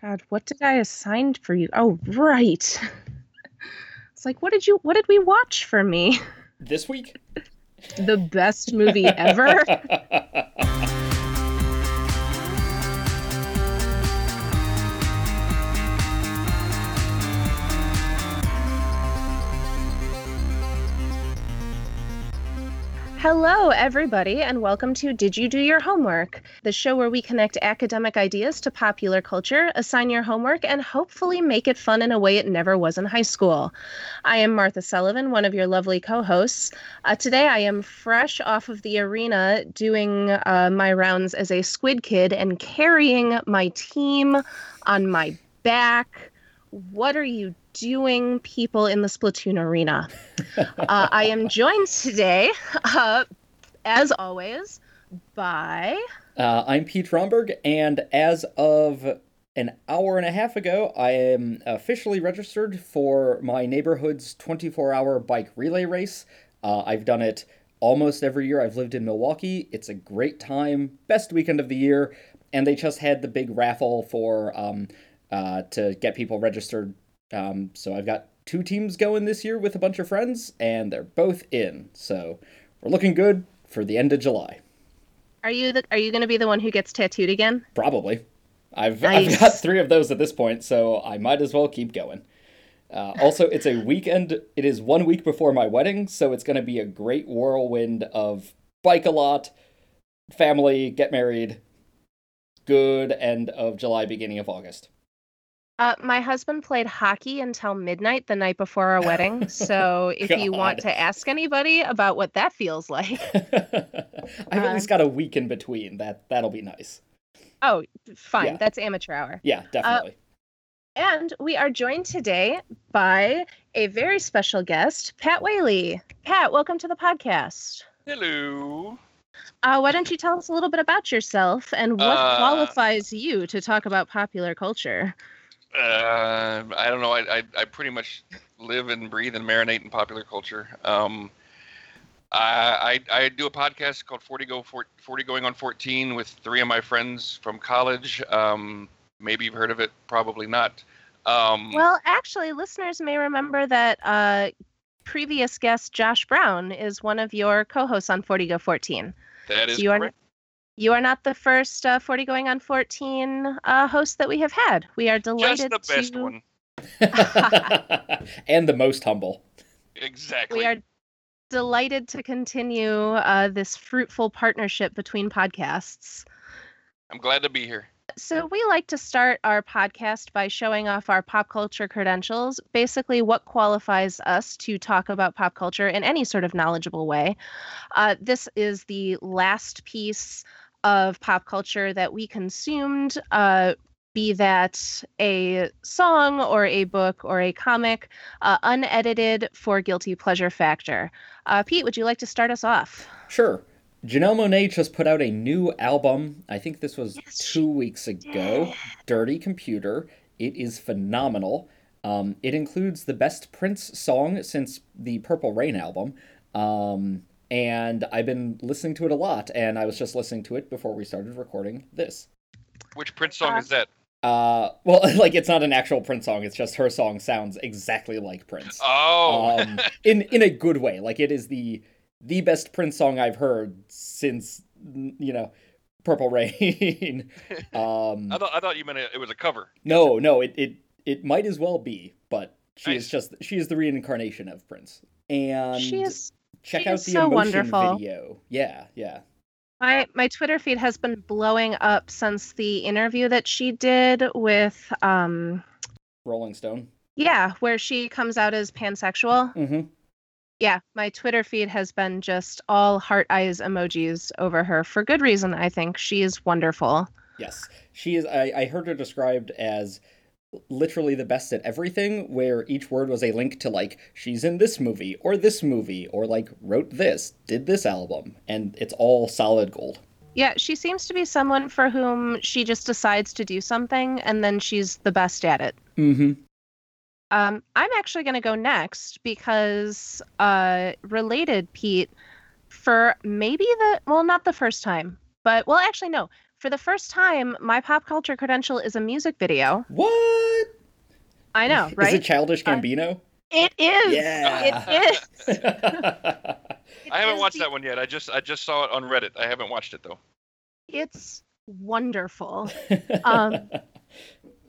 God, what did I assign for you? Oh, right. It's like, what did you what did we watch for me? This week? The best movie ever? Hello, everybody, and welcome to Did You Do Your Homework? The show where we connect academic ideas to popular culture, assign your homework, and hopefully make it fun in a way it never was in high school. I am Martha Sullivan, one of your lovely co hosts. Uh, today, I am fresh off of the arena doing uh, my rounds as a squid kid and carrying my team on my back. What are you doing, people in the Splatoon arena? uh, I am joined today, uh, as always, by. Uh, I'm Pete Romberg, and as of an hour and a half ago, I am officially registered for my neighborhood's 24 hour bike relay race. Uh, I've done it almost every year I've lived in Milwaukee. It's a great time, best weekend of the year, and they just had the big raffle for um, uh, to get people registered. Um, so I've got two teams going this year with a bunch of friends, and they're both in. So we're looking good for the end of July. Are you the, Are you going to be the one who gets tattooed again? Probably. I've Nice. I've got three of those at this point, so I might as well keep going. Uh, also, it's a weekend. It is one week before my wedding, so it's going to be a great whirlwind of bike a lot, family, get married, good end of July, beginning of August. Uh, my husband played hockey until midnight the night before our wedding. So if you want to ask anybody about what that feels like, I've at least got a week in between. That that'll be nice. oh, fine, Yeah. that's amateur hour. Yeah, definitely. And we are joined today by a very special guest, Pat Whaley. Pat, welcome to the podcast. Hello. Uh, why don't you tell us a little bit about yourself and what Uh, qualifies you to talk about popular culture? Uh, I don't know. I, I I pretty much live and breathe and marinate in popular culture. Um, I, I I do a podcast called 40 Go 40 Going on 14 with three of my friends from college. Um, maybe you've heard of it, probably not. Um, Well, actually, listeners may remember that uh, previous guest Josh Brown is one of your co-hosts on 40 Go 14. that is so you are correct. You are not the first uh, 40 Going on 14 uh, host that we have had. We are delighted Just delighted the best to one. and the most humble. Exactly. we are delighted to continue uh, this fruitful partnership between podcasts. I'm glad to be here. So, we like to start our podcast by showing off our pop culture credentials, basically, what qualifies us to talk about pop culture in any sort of knowledgeable way. Uh, this is the last piece of pop culture that we consumed, uh, be that a song or a book or a comic, uh, unedited for guilty pleasure factor. Uh, Pete, would you like to start us off? Sure. Janelle Monáe just put out a new album. I think this was Yes, two weeks ago. Dirty Computer. It is phenomenal. Um, it includes the best Prince song since the Purple Rain album. Um, and I've been listening to it a lot, and I was just listening to it before we started recording this. Which Prince song Uh, is that? Uh, well, like it's not an actual Prince song. It's just her song sounds exactly like Prince. Oh, um, in in a good way. Like it is the the best Prince song I've heard since you know Purple Rain. um, I thought I thought you meant it, it was a cover. no, no, it, it it might as well be, but she is just she is the reincarnation of Prince. And she is check she out the so emotion wonderful. video. Yeah, yeah. My my Twitter feed has been blowing up since the interview that she did with um Rolling Stone. yeah, where she comes out as pansexual. Mm-hmm. Yeah, my Twitter feed has been just all heart eyes emojis over her for good reason, I think. She is wonderful. Yes, she is. I, I heard her described as literally the best at everything, where each word was a link to like she's in this movie or this movie or like wrote this, did this album, and it's all solid gold. Yeah, she seems to be someone for whom she just decides to do something and then she's the best at it. Mm-hmm. Um, I'm actually going to go next because, uh, related, Pete, for maybe the, well, not the first time, but, well, actually, no, for the first time, my pop culture credential is a music video. What? I know, right? Is it Childish Uh, Gambino? It is. Yeah. It is. I haven't is watched the- that one yet. I just I just saw it on Reddit. I haven't watched it though. It's wonderful. Um,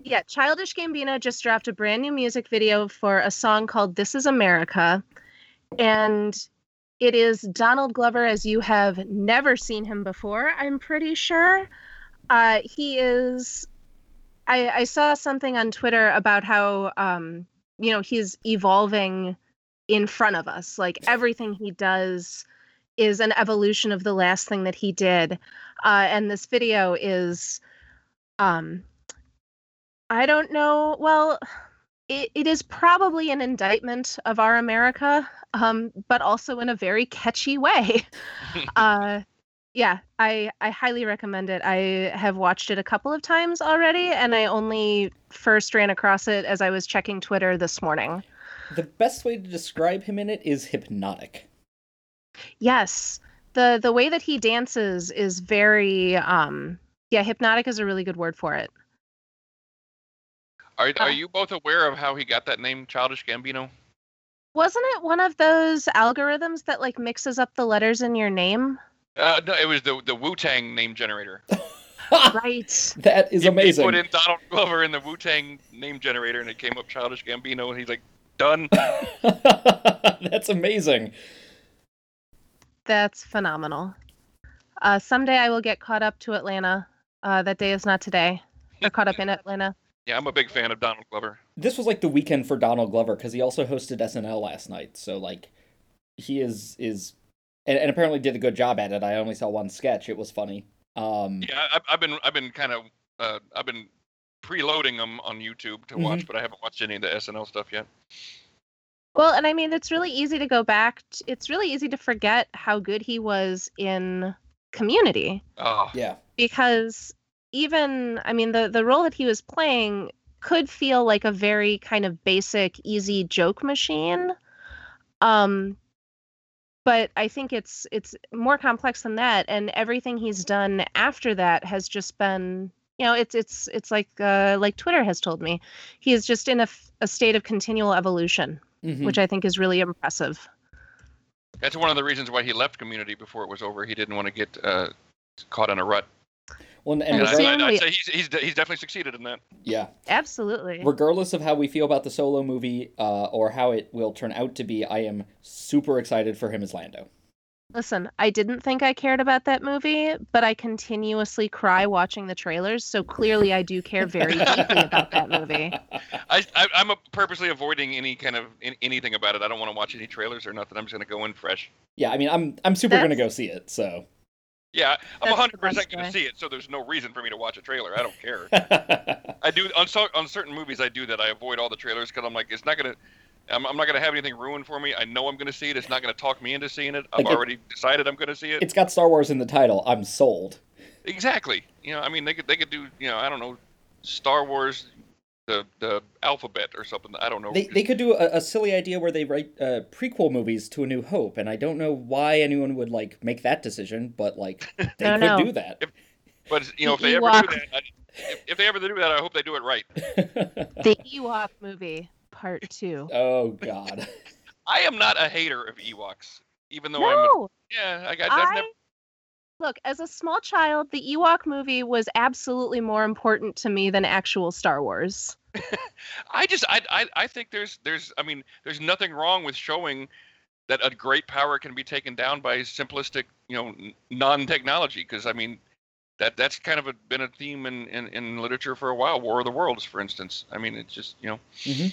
Yeah, Childish Gambino just dropped a brand new music video for a song called This Is America. And it is Donald Glover as you have never seen him before, I'm pretty sure. Uh, he is. I, I saw something on Twitter about how, um, you know, he's evolving in front of us. Like everything he does is an evolution of the last thing that he did. Uh, and this video is. Um, I don't know. Well, it, it is probably an indictment of our America, um, but also in a very catchy way. uh, yeah, I I highly recommend it. I have watched it a couple of times already, and I only first ran across it as I was checking Twitter this morning. the best way to describe him in it is hypnotic. Yes, the the way that he dances is very um, yeah, hypnotic is a really good word for it. Are Uh. are you both aware of how he got that name, Childish Gambino? Wasn't it one of those algorithms that like mixes up the letters in your name? Uh, no, it was the the Wu Tang name generator. Right. That is He- amazing. He put in Donald Glover in the Wu Tang name generator, and it came up Childish Gambino, and he's like, done. That's amazing. That's phenomenal. Uh, someday I will get caught up to Atlanta. Uh, that day is not today. Or caught up in Atlanta. Yeah, I'm a big fan of Donald Glover. This was like the weekend for Donald Glover because he also hosted SNL last night. So like, he is is, and, and apparently did a good job at it. I only saw one sketch. It was funny. Um, Yeah, I, I've been I've been kind of uh, I've been preloading them on YouTube to watch, but I haven't watched any of the SNL stuff yet. Well, and I mean, it's really easy to go back. t- it's really easy to forget how good he was in Community Oh, yeah. because even, I mean, the the role that he was playing could feel like a very kind of basic, easy joke machine. Um, but I think it's it's more complex than that, and everything he's done after that has just been, you know, it's it's it's like uh, like Twitter has told me, he is just in a, a state of continual evolution, Mhm. which I think is really impressive. that's one of the reasons why he left Community before it was over. He didn't want to get uh, caught in a rut. Well, and, And And I, I, we- I'd say he's, he's he's definitely succeeded in that. yeah. Absolutely. Regardless of how we feel about the solo movie uh, or how it will turn out to be, I am super excited for him as Lando. Listen, I didn't think I cared about that movie, but I continuously cry watching the trailers, so clearly I do care very deeply about that movie. I, I I'm purposely avoiding any kind of in, anything about it. I don't want to watch any trailers or nothing. I'm just gonna go in fresh. Yeah, I mean, I'm I'm super gonna go see it. So. Yeah, I'm That's 100 percent best gonna see it, so there's no reason for me to watch a trailer. I don't care. I do on so, on certain movies. I do that. I avoid all the trailers because I'm like, it's not gonna. I'm, I'm not gonna have anything ruined for me. I know I'm gonna see it. It's not gonna talk me into seeing it. I've Like it- already decided I'm gonna see it. it's got Star Wars in the title. I'm sold. Exactly. You know, I mean, they could they could do you know I don't know, Star Wars, the the alphabet or something. I don't know. They, they could do a, a silly idea where they write uh, prequel movies to A New Hope, and I don't know why anyone would like make that decision, but like they could don't know. do that. but you know, if the they ever do that, I, if, if they ever do that, I hope they do it right. The Ewok movie, part two. oh God. I am not a hater of Ewoks, even though I'm. A, yeah, I got. I I've never, look as a small child, the Ewok movie was absolutely more important to me than actual Star Wars. I just I, I I think there's there's I mean there's nothing wrong with showing that a great power can be taken down by simplistic you know non-technology because I mean that that's kind of a, been a theme in, in in literature for a while. War of the Worlds for instance. I mean it's just you know Mhm.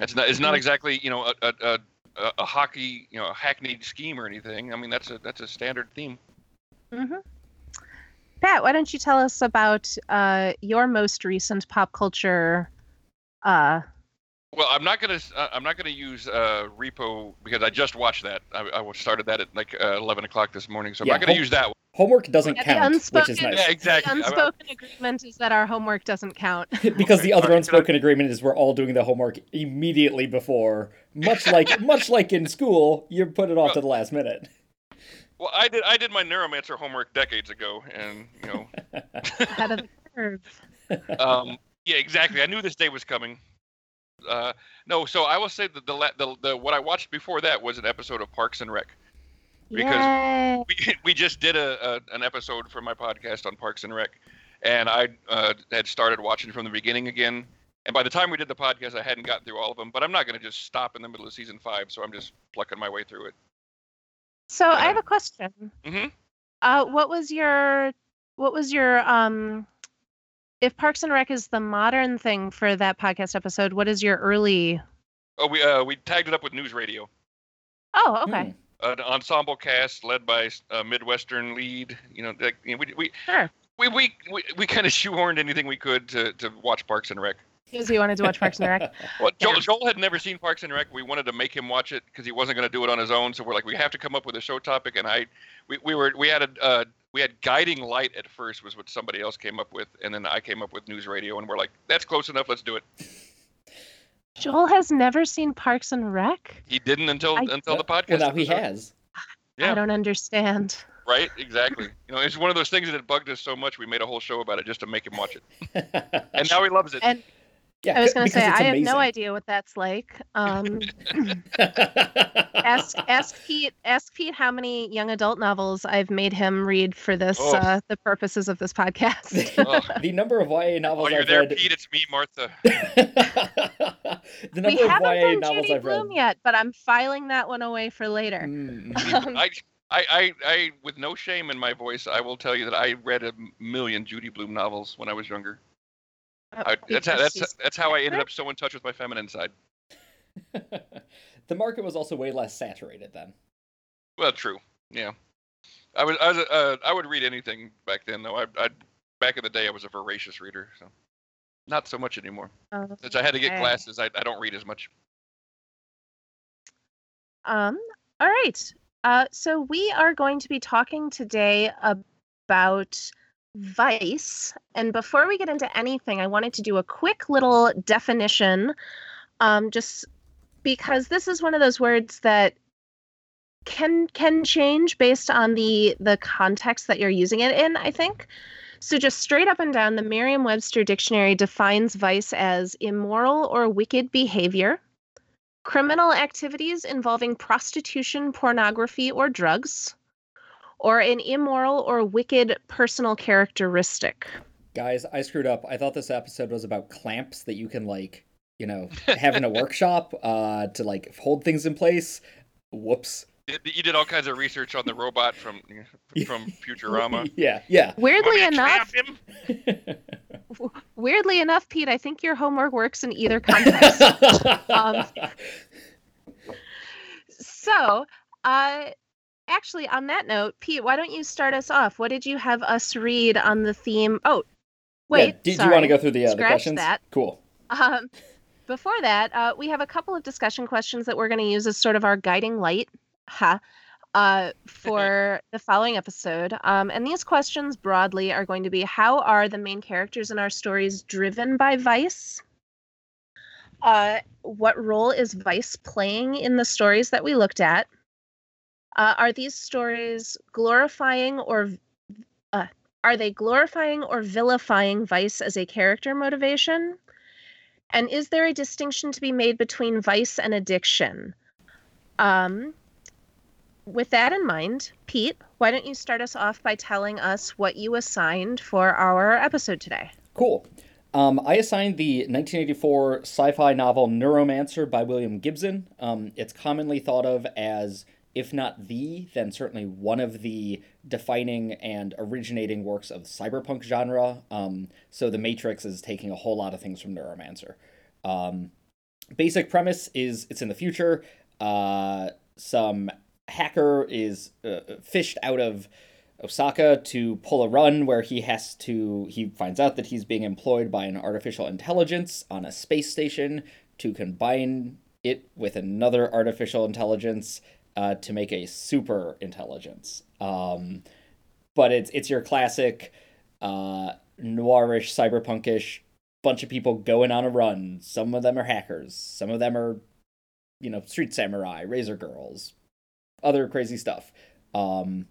it's not it's not exactly you know a a, a a a hockey you know a hackneyed scheme or anything. I mean that's a that's a standard theme. Hmm Pat, why don't you tell us about uh, your most recent pop culture? Uh, Well, I'm not gonna uh, I'm not gonna use uh, Repo because I just watched that. I, I started that at like uh, 11 o'clock this morning, so I'm Yeah, not gonna hope- use that one. Homework doesn't Yeah, the count, which is nice. Yeah, exactly. I- I- unspoken agreement is that our homework doesn't count. because the other alright, unspoken agreement is we're all doing the homework immediately before, much like much like in school, you put it off to the last minute. Well, I did I did my neuromancer homework decades ago, and you know, Ahead of the curve. um, yeah, exactly. I knew this day was coming. Uh, no, so I will say that the, the the what I watched before that was an episode of Parks and Rec. Because Yay. We we just did a, a an episode for my podcast on Parks and Rec, and I uh, had started watching from the beginning again. And by the time we did the podcast, I hadn't gotten through all of them. But I'm not going to just stop in the middle of season five, so I'm just plucking my way through it. So I have a question. hmm Uh, what was your what was your um if Parks and Rec is the modern thing for that podcast episode, what is your early Oh, we uh, we tagged it up with News Radio. Oh, okay. Hmm. an ensemble cast led by a Midwestern lead. You know, like, you know, we we Sure. we we, we, we kind of shoehorned anything we could to, to watch Parks and Rec. Because he wanted to watch Parks and Rec. Well, Joel, Yeah. Joel had never seen Parks and Rec. We wanted to make him watch it because he wasn't going to do it on his own. So we're like, we have to come up with a show topic. And I, we, we were we had a uh, we had guiding light at first was what somebody else came up with, and then I came up with news radio, and we're like, that's close enough. Let's do it. Joel has never seen Parks and Rec? He didn't until I- until the well, podcast. now he has. Yeah. I don't understand. Right, exactly. You know, it's one of those things that it bugged us so much we made a whole show about it just to make him watch it, and now he loves it. And yeah, I was going to say it's I have no idea what that's like. Um, ask ask Pete ask Pete how many young adult novels I've made him read for this Oh. uh, the purposes of this podcast. Ugh. the number of YA novels. Oh, novels you're I've there, read. Pete. It's me, Martha. the we of haven't YA done novels Judy I've read. Blume yet, but I'm filing that one away for later. Mm. Um, I, I, I, I, with no shame in my voice, I will tell you that I read a million Judy Blume novels when I was younger. I, that's how, that's that's how I ended up so in touch with my feminine side. the market was also way less saturated then. Well, true. Yeah, I was, I was, uh, I would read anything back then, though. I, I, back in the day, I was a voracious reader, so not so much anymore. Oh, Since I had to get okay. glasses, I, I don't read as much. Um, all right. Uh, so we are going to be talking today about vice. And before we get into anything, I wanted to do a quick little definition, um, just because this is one of those words that can can change based on the the context that you're using it in. I think. So just straight up and down, the Merriam-Webster dictionary defines vice as immoral or wicked behavior criminal activities involving prostitution, pornography, or drugs, or an immoral or wicked personal characteristic. Guys, I screwed up. I thought this episode was about clamps that you can like, you know, have in a workshop uh to like hold things in place. Whoops. You- You did all kinds of research on the robot from from Futurama. Yeah, yeah. Weirdly Want me to enough, him? weirdly enough, Pete, I think your homework works in either context. Um, so, uh, actually, on that note, Pete, why don't you start us off? What did you have us read on the theme? Oh, wait. Yeah, do, do you want to go through the, uh, the Scratch questions? that. Cool. Um, before that, uh, we have a couple of discussion questions that we're going to use as sort of our guiding light, ha, uh, for the following episode. Um, and these questions broadly are going to be: How are the main characters in our stories driven by vice? Uh, what role is vice playing in the stories that we looked at? Uh, are these stories glorifying or uh, are they glorifying or vilifying vice as a character motivation? And is there a distinction to be made between vice and addiction? Um, with that in mind, Pete, why don't you start us off by telling us what you assigned for our episode today? Cool. Um, I assigned the 1984 sci-fi novel Neuromancer by William Gibson. Um, it's commonly thought of as, if not the, then certainly one of the defining and originating works of cyberpunk genre. Um, so The Matrix is taking a whole lot of things from Neuromancer. Um, basic premise is it's in the future. Uh, some hacker is uh, fished out of Osaka to pull a run where he has to he finds out that he's being employed by an artificial intelligence on a space station to combine it with another artificial intelligence uh, to make a super intelligence. Um, but it's it's your classic uh, noirish cyberpunkish bunch of people going on a run. Some of them are hackers. Some of them are you know street samurai, razor girls, other crazy stuff. Um,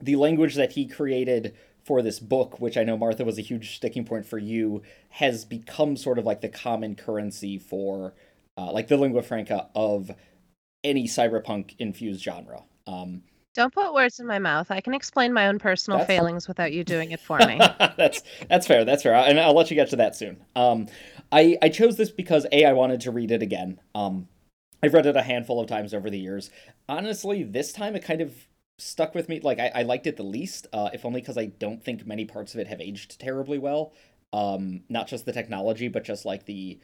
the language that he created for this book, which I know Martha was a huge sticking point for you, has become sort of like the common currency for uh, like the lingua franca of any cyberpunk infused genre. Um, Don't put words in my mouth. I can explain my own personal failings without you doing it for me. that's that's fair. That's fair, and I'll let you get to that soon. Um, I I chose this because a I wanted to read it again. Um, I've read it a handful of times over the years. Honestly, this time it kind of stuck with me. Like I, I liked it the least, uh, if only because I don't think many parts of it have aged terribly well. Um, not just the technology, but just like the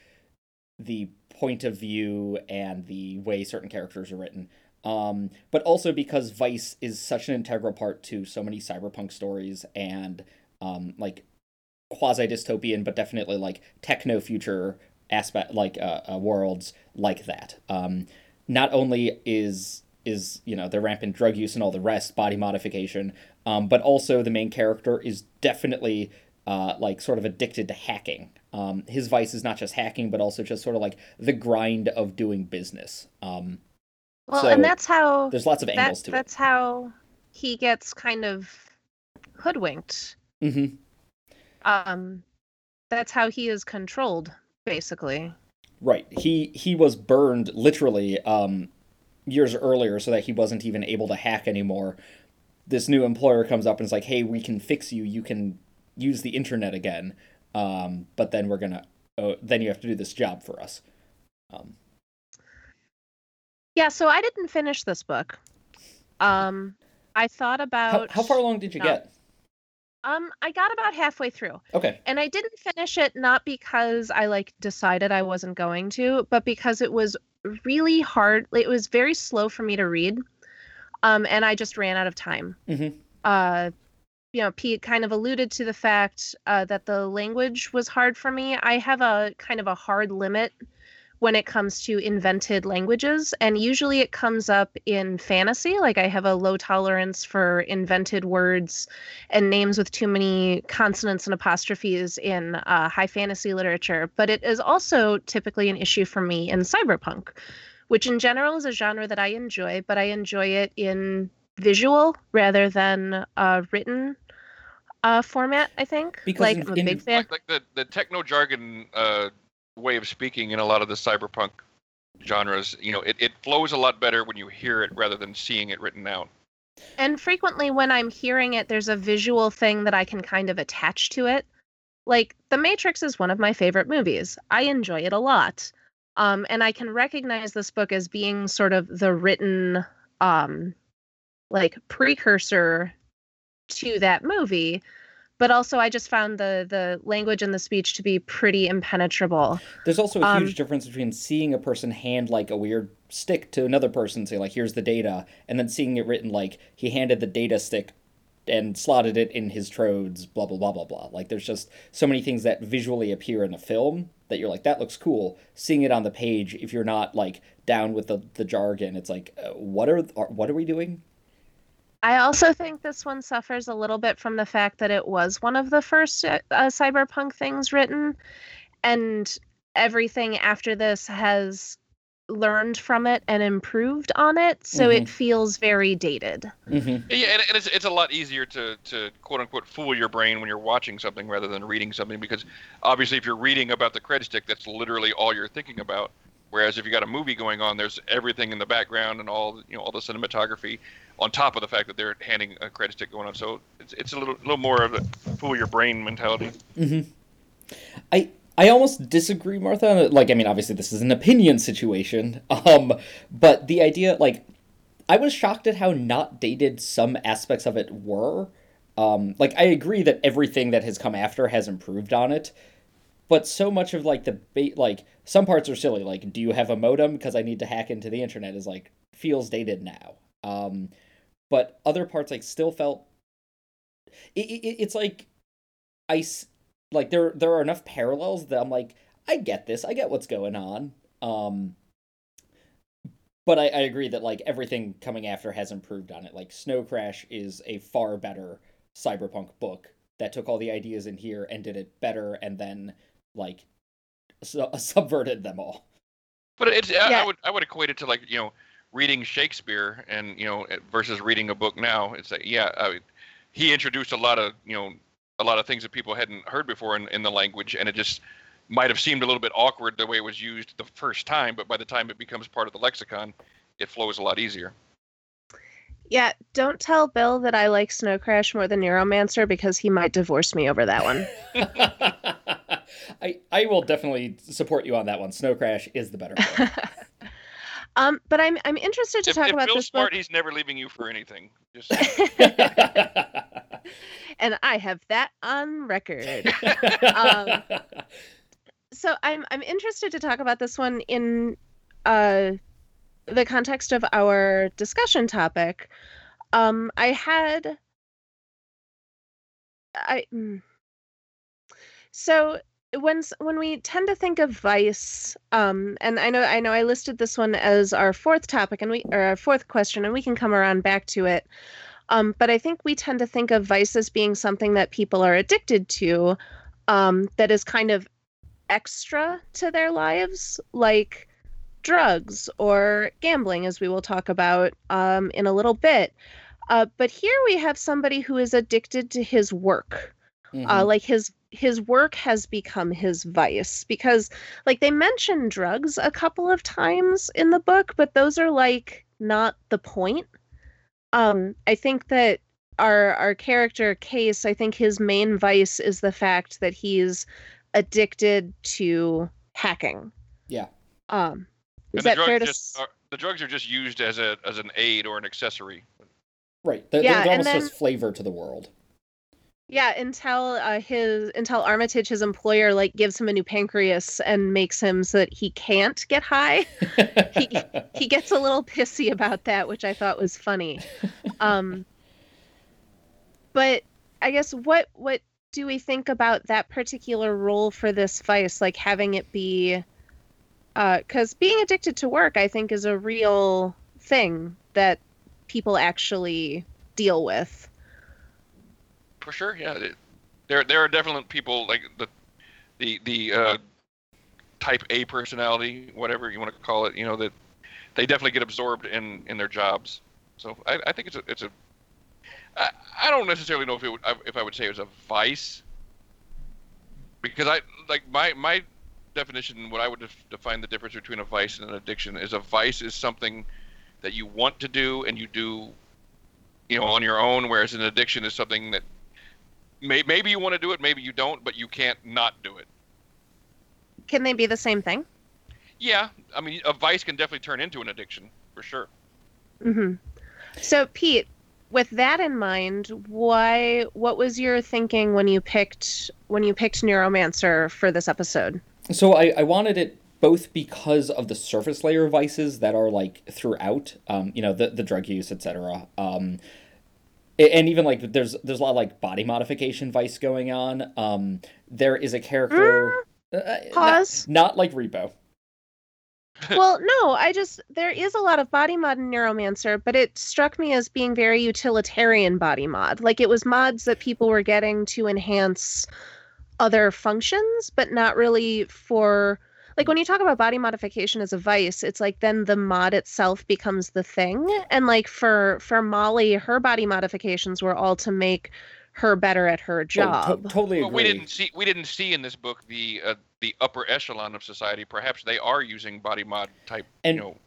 the point of view and the way certain characters are written. Um, but also because Vice is such an integral part to so many cyberpunk stories and um, like quasi dystopian, but definitely like techno future aspect, like uh, uh, worlds like that. Um, not only is is you know the rampant drug use and all the rest, body modification, um, but also the main character is definitely uh, like sort of addicted to hacking. Um, his vice is not just hacking, but also just sort of like the grind of doing business. Um, Well, So, and that's how there's lots of that, angles to it. that's how he gets kind of hoodwinked. Mm-hmm. Um, that's how he is controlled, basically. Right. He he was burned literally um, years earlier, so that he wasn't even able to hack anymore. This new employer comes up and is like, "Hey, we can fix you. You can use the internet again, um, but then we're gonna uh, then you have to do this job for us." Um, Yeah, so I didn't finish this book. Um, I thought about how far along did you no. get? Um, I got about halfway through. Okay. And I didn't finish it not because I like decided I wasn't going to, but because it was really hard. It was very slow for me to read. Um, and I just ran out of time. Mhm. Uh, you know, Pete kind of alluded to the fact uh, that the language was hard for me. I have a kind of a hard limit when it comes to invented languages, and usually it comes up in fantasy. Like I have a low tolerance for invented words and names with too many consonants and apostrophes in uh, high fantasy literature, but it is also typically an issue for me in cyberpunk, which in general is a genre that I enjoy, but I enjoy it in visual rather than uh, written uh, format. I think. Because like in- I'm a in- big fan. Like, like the, the techno jargon uh, way of speaking in a lot of the cyberpunk genres, you know, it, it flows a lot better when you hear it rather than seeing it written out. And frequently, when I'm hearing it, there's a visual thing that I can kind of attach to it. Like, The Matrix is one of my favorite movies. I enjoy it a lot. Um, and I can recognize this book as being sort of the written, um, like, precursor to that movie. But also, I just found the the language and the speech to be pretty impenetrable. There's also a huge Um, difference between seeing a person hand like a weird stick to another person, say like here's the data, and then seeing it written like he handed the data stick and slotted it in his trodes, blah blah blah blah blah. Like there's just so many things that visually appear in a film that you're like that looks cool. Seeing it on the page, if you're not like down with the the jargon, it's like uh, what are, are what are we doing? I also think this one suffers a little bit from the fact that it was one of the first uh, uh, cyberpunk things written, and everything after this has learned from it and improved on it, so Mhm. it feels very dated. Mm-hmm. Yeah, and, and it's, it's a lot easier to, to quote unquote fool your brain when you're watching something rather than reading something because obviously if you're reading about the credit stick, that's literally all you're thinking about. Whereas if you got a movie going on, there's everything in the background and all you know all the cinematography on top of the fact that they're handing a credit stick going on. So it's, it's a little little more of a fool your brain mentality. Mm-hmm. I I almost disagree, Martha. Like, I mean, obviously this is an opinion situation, um, but the idea, like, I was shocked at how not dated some aspects of it were. Um, like, I agree that everything that has come after has improved on it, but so much of like the ba- like some parts are silly. Like, do you have a modem? Because I need to hack into the internet is like feels dated now. Um, but other parts like still felt. It, it, it's like I like there there are enough parallels that I'm like I get this I get what's going on um but I, I agree that like everything coming after has improved on it like Snow Crash is a far better cyberpunk book that took all the ideas in here and did it better and then like su- subverted them all But it's I, Yeah. I would I would equate it to like you know reading Shakespeare and you know versus reading a book now, it's like yeah, I, he introduced a lot of you know a lot of things that people hadn't heard before in, in the language, and it just might have seemed a little bit awkward the way it was used the first time, but by the time it becomes part of the lexicon, it flows a lot easier. Yeah, don't tell Bill that I like Snow Crash more than Neuromancer because he might divorce me over that one. I I will definitely support you on that one. Snow Crash is the better one. um, but I'm I'm interested to if, talk if about Bill's this smart, book. he's never leaving you for anything. Just and I have that on record. Um, so I'm I'm interested to talk about this one in uh the context of our discussion topic. Um I had I mm. so when when we tend to think of vice um and I know I know I listed this one as our fourth topic and we or our fourth question and we can come around back to it. Um, but I think we tend to think of vice as being something that people are addicted to, um, that is kind of extra to their lives, like drugs or gambling, as we will talk about um, in a little bit. Uh, but here we have somebody who is addicted to his work. Mhm. Uh, like his his work has become his vice because like they mention drugs a couple of times in the book, but those are like not the point. Um, I think that our our character Case, I think his main vice is the fact that he's addicted to hacking. yeah. Um, is that fair to? just s- are, the drugs are just used as a as an aid or an accessory. Right. They're, Yeah, they're and almost then- just flavor to the world. Yeah, until uh, his until Armitage, his employer, like gives him a new pancreas and makes him so that he can't get high. He- he gets a little pissy about that, which I thought was funny. Um, but I guess what what do we think about that particular role for this vice, like having it be? Because being addicted to work, I think, is a real thing that people actually deal with. For sure, yeah. It, there there are definitely people like the the the uh, type A personality, whatever you want to call it. You know that they definitely get absorbed in in their jobs. So I, I think it's a it's a I, I don't necessarily know if it would, if I would say it was a vice because I like my my definition what I would def- define the difference between a vice and an addiction is a vice is something that you want to do and you do you know on your own whereas an addiction is something that may, maybe you want to do it maybe you don't but you can't not do it Can they be the same thing? yeah i mean a vice can definitely turn into an addiction for sure hmm So, Pete, with that in mind, why? What was your thinking when you picked when you picked Neuromancer for this episode? So I, I wanted it both because of the surface layer vices that are like throughout, um, you know, the the drug use, etc. Um, a- and even like there's there's a lot of like body modification vice going on. Um, there is a character. uh, not- Pause. Not, like Repo. well, no, I just there is a lot of body mod in Neuromancer, but it struck me as being very utilitarian body mod. Like it was mods that people were getting to enhance other functions, but not really for like when you talk about body modification as a vice, it's like then the mod itself becomes the thing. And like for for Molly, her body modifications were all to make her better at her Oh, to- job. totally well, we didn't see we didn't see in this book the uh, the upper echelon of society perhaps they are using body mod type And- you know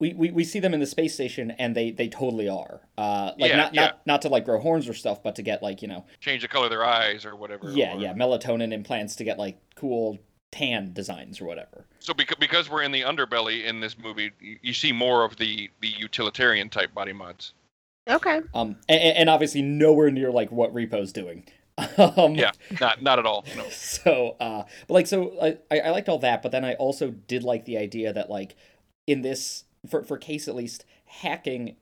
we, we, we see them in the space station and they, they totally are. Uh, like Yeah, not, yeah. not not to like grow horns or stuff, but to get like, you know, change the color of their eyes or whatever yeah, or- yeah, melatonin implants to get like cool tan designs or whatever. So because because we're in the underbelly in this movie, you, you see more of the the utilitarian type body mods. Okay. Um, and, and obviously nowhere near like what Repo's doing. um, Yeah, not not at all. No. So, uh, but like, so I, I I liked all that, but then I also did like the idea that like in this for for case at least hacking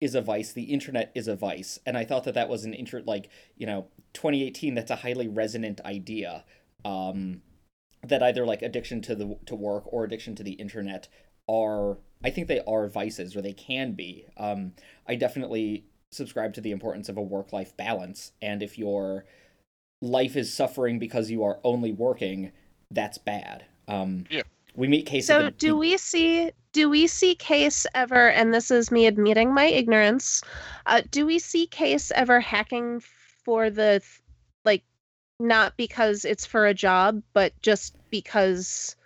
is a vice the internet is a vice and i thought that that was an inter like you know 2018 that's a highly resonant idea um that either like addiction to the to work or addiction to the internet are i think they are vices or they can be um i definitely subscribe to the importance of a work life balance and if your life is suffering because you are only working that's bad um Yeah. We meet Case. So do we see do we see Case ever? And this is me admitting my ignorance. Uh, do we see Case ever hacking for the like not because it's for a job, but just because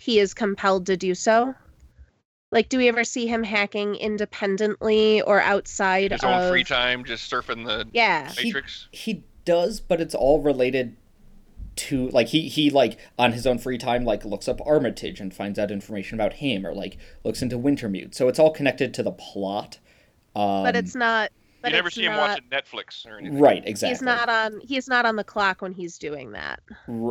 he is compelled to do so? Like, do we ever see him hacking independently or outside of His of own free time, just surfing the Yeah. Matrix. He does, but it's all related to like he he like on his own free time like looks up Armitage and finds out information about him or like looks into Wintermute. So it's all connected to the plot. Um, but it's not. But you never it's see him watching Netflix or anything. right exactly. He's not on. He's not on the clock when he's doing that.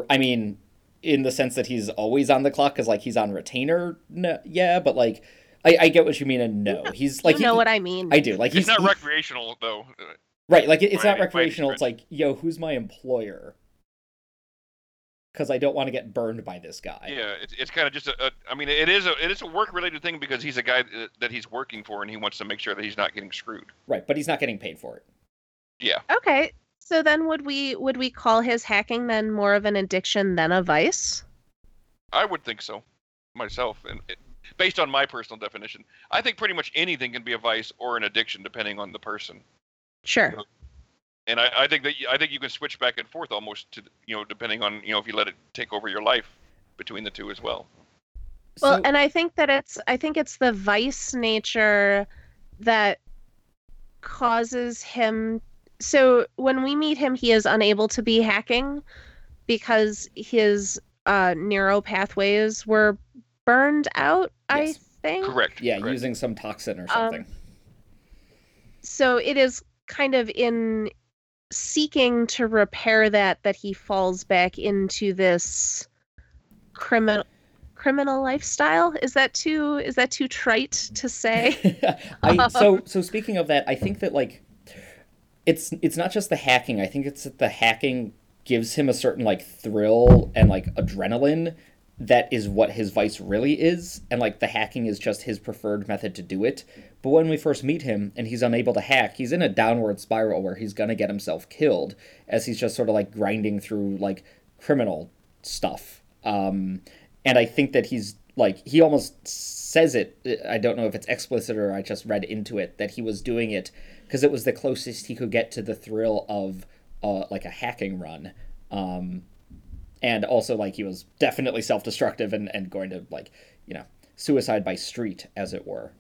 I mean, in the sense that he's always on the clock because like he's on retainer. No, yeah, but like I, I get what you mean and no, he's like you know he- what I mean. I do like He's he's not he- recreational though. right. Like it, it's not any- by any recreational. It's like yo, who's my employer? Because I don't want to get burned by this guy. Yeah, it's, it's kind of just a, a. I mean, it is a it is a work related thing because he's a guy that, that he's working for and he wants to make sure that he's not getting screwed. Right, but he's not getting paid for it. Yeah, Okay. So then would we would we call his hacking then more of an addiction than a vice? I would think so, myself, and it, based on my personal definition, I think pretty much anything can be a vice or an addiction depending on the person. Sure. And I, I think that y- I think you can switch back and forth almost to you know depending on you know if you let it take over your life between the two as well. Well, So- and I think that it's I think it's the vice nature that causes him so when we meet him he is unable to be hacking because his uh neural pathways were burned out, I think. Correct. yeah, correct. using some toxin or Um, something. So it is kind of in seeking to repair that that he falls back into this criminal criminal lifestyle. Is that too is that too trite to say? I so so speaking of that, I think that like it's it's not just the hacking. I think it's that the hacking gives him a certain like thrill and like adrenaline that is what his vice really is and like the hacking is just his preferred method to do it but when we first meet him and he's unable to hack he's in a downward spiral where he's going to get himself killed as he's just sort of like grinding through like criminal stuff. Um and i think that he's like he almost says it i don't know if it's explicit or i just read into it that he was doing it because it was the closest he could get to the thrill of uh, like a hacking run. Um and also like he was definitely self-destructive and, and going to like you know suicide by street as it were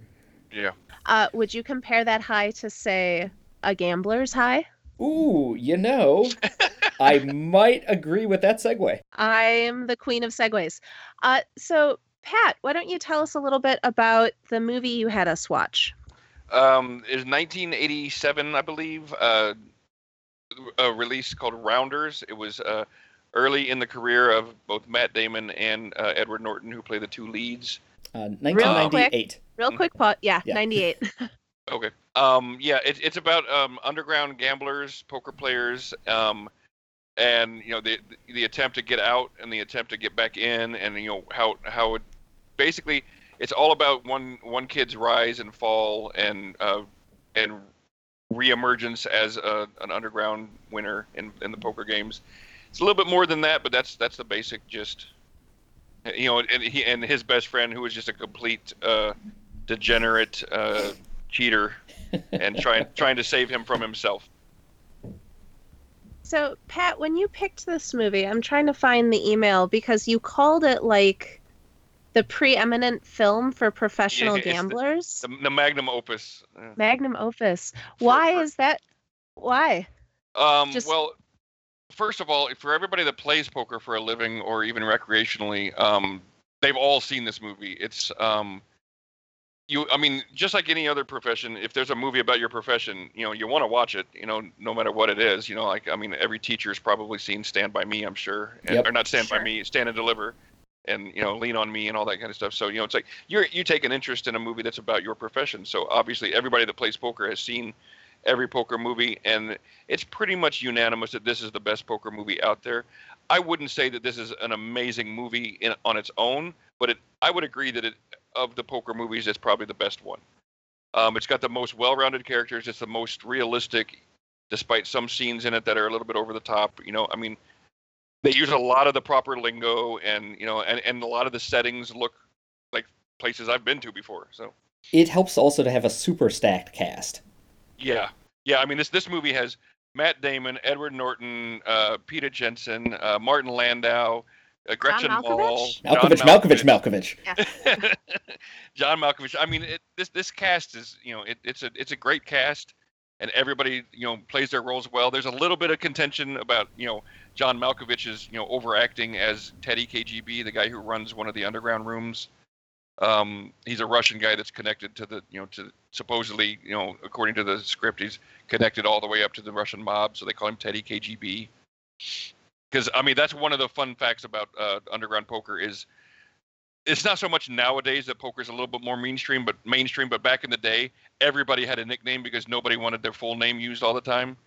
Yeah. uh, would you compare that high to say a gambler's high? ooh you know i might agree with that segue I'm the queen of segues. Uh, so Pat, why don't you tell us a little bit about the movie you had us watch? Um, is 1987, I believe, uh, a release called Rounders. It was uh, early in the career of both Matt Damon and uh, Edward Norton, who play the two leads. Uh, quick. 1998 Real quick, pot. Yeah, Yeah. 98. Okay. Um, yeah, it, it's about um, underground gamblers, poker players, um, and you know the the attempt to get out and the attempt to get back in, and you know how how it basically it's all about one one kid's rise and fall and uh, and reemergence as a, an underground winner in in the poker games. It's a little bit more than that, but that's that's the basic gist. You know, and he and his best friend, who was just a complete uh, degenerate uh, cheater, and trying trying to save him from himself. so Pat, when you picked this movie, I'm trying to find the email because you called it like the preeminent film for professional Yeah, it's the- gamblers. The, the magnum opus. Uh, Magnum opus. for- Why for- is that? Why? Um, Just- Well, first of all, for everybody that plays poker for a living or even recreationally, um, they've all seen this movie. It's um, you. I mean, just like any other profession, if there's a movie about your profession, you know, you want to watch it. You know, no matter what it is. You know, like I mean, every teacher's probably seen Stand by Me. I'm sure, and, Yep. or not Stand Sure. by Me, Stand and Deliver. And you know, lean on me and all that kind of stuff. So you know, it's like you're you take an interest in a movie that's about your profession. So obviously, everybody that plays poker has seen every poker movie, and it's pretty much unanimous that this is the best poker movie out there. I wouldn't say that this is an amazing movie in, on its own, but it, I would agree that it, of the poker movies, it's probably the best one. Um, it's got the most well-rounded characters. It's the most realistic, despite some scenes in it that are a little bit over the top. You know, I mean, they use a lot of the proper lingo, and you know, and, and a lot of the settings look like places I've been to before. So it helps also to have a super stacked cast. Yeah, yeah. I mean, this this movie has Matt Damon, Edward Norton, uh, Peter Jensen, uh, Martin Landau, uh, Gretchen John Mol, Malkovich? Malkovich, John Malkovich, Malkovich. John Malkovich. I mean, it, this this cast is you know it, it's a it's a great cast, and everybody you know plays their roles well. There's a little bit of contention about you know John Malkovich's you know overacting as Teddy KGB, the guy who runs one of the underground rooms. Um, he's a Russian guy that's connected to the you know to supposedly you know according to the script he's connected all the way up to the Russian mob, so they call him Teddy KGB. Because I mean that's one of the fun facts about uh, underground poker is it's not so much nowadays that poker's a little bit more mainstream, but mainstream. But back in the day, everybody had a nickname because nobody wanted their full name used all the time.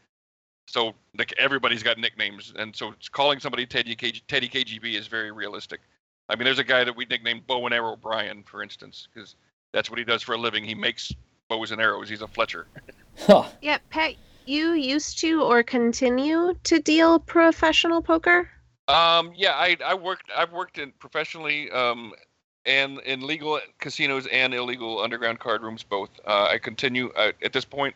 So like everybody's got nicknames, and so calling somebody Teddy, KG, Teddy KGB is very realistic. I mean, there's a guy that we nicknamed Bow and Arrow Brian, for instance, because that's what he does for a living. He makes bows and arrows. He's a Fletcher. Huh. Yeah, Pat, you used to or continue to deal professional poker? Um, yeah, I I worked I've worked in professionally um and in legal casinos and illegal underground card rooms both. Uh, I continue uh, at this point.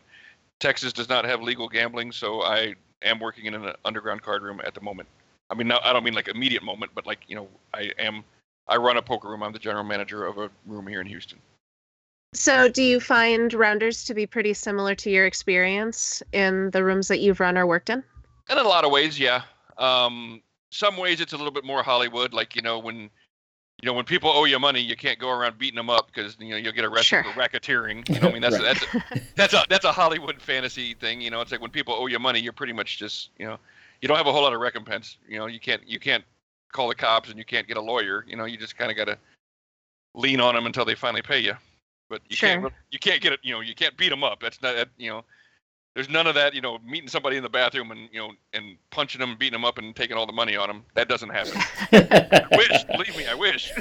Texas does not have legal gambling, so I am working in an underground card room at the moment. I mean, I don't mean like immediate moment, but like you know, I am I run a poker room. I'm the general manager of a room here in Houston. So, do you find rounders to be pretty similar to your experience in the rooms that you've run or worked in? In a lot of ways, yeah. Um, some ways it's a little bit more Hollywood, like you know when you know when people owe you money, you can't go around beating them up because you know you'll get arrested Sure. for racketeering. You know, I mean that's Right. that's a, that's a that's a Hollywood fantasy thing. You know, it's like when people owe you money, you're pretty much just you know you don't have a whole lot of recompense. You know, you can't you can't call the cops and you can't get a lawyer. You know, you just kind of got to lean on them until they finally pay you. But you can't you can't get it. You know, you can't beat them up. That's not that, you know. There's none of that, you know, meeting somebody in the bathroom and you know and punching them, beating them up, and taking all the money on them. That doesn't happen. I wish, believe me, I wish.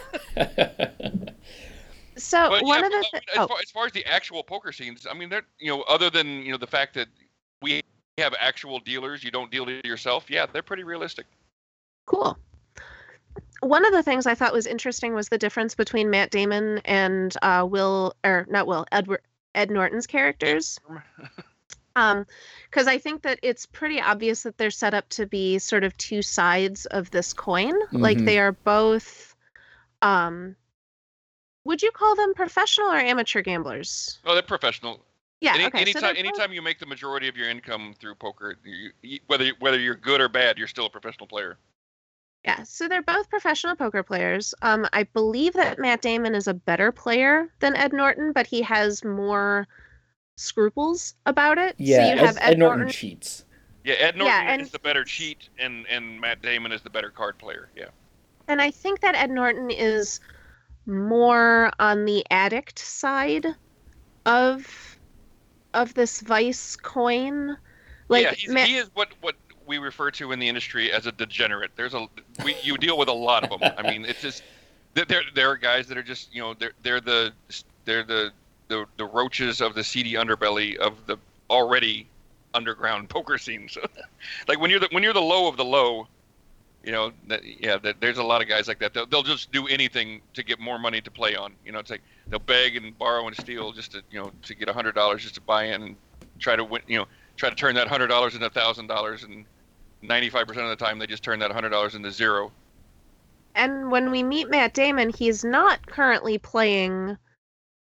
So, But one yeah, of the I mean, as, oh, far, as oh. far as the actual poker scenes, I mean, they're you know, other than you know the fact that we have actual dealers, you don't deal it yourself. Yeah, they're pretty realistic. cool. One of the things I thought was interesting was the difference between Matt Damon and uh, Will, or not Will, Edward Ed Norton's characters. Um, because I think that it's pretty obvious that they're set up to be sort of two sides of this coin. Like Mhm. they are both. Um, would you call them professional or amateur gamblers? Oh, they're professional. Yeah. Any, okay. anytime, they're anytime you make the majority of your income through poker, you, you, whether whether you're good or bad, you're still a professional player. Yeah, so they're both professional poker players. Um, I believe that Matt Damon is a better player than Ed Norton, but he has more scruples about it. yeah, so you Ed, have Ed Norton cheats. Yeah, Ed Norton Yeah, and is the better cheat, and and Matt Damon is the better card player. Yeah. and I think that Ed Norton is more on the addict side of of this vice coin. Like yeah, he is what what we refer to in the industry as a degenerate. There's a we you deal with a lot of them. I mean, it's just there there are guys that are just you know they're they're the they're the the, the roaches of the seedy underbelly of the already underground poker scenes. like when you're the when you're the low of the low, you know that yeah that, there's a lot of guys like that. They'll, they'll just do anything to get more money to play on. You know, it's like they'll beg and borrow and steal just to you know to get a hundred dollars just to buy in and try to win. You know, try to turn that hundred dollars into a thousand dollars and. 95% of the time they just turn that $100 into zero and when we meet Matt Damon, he's not currently playing.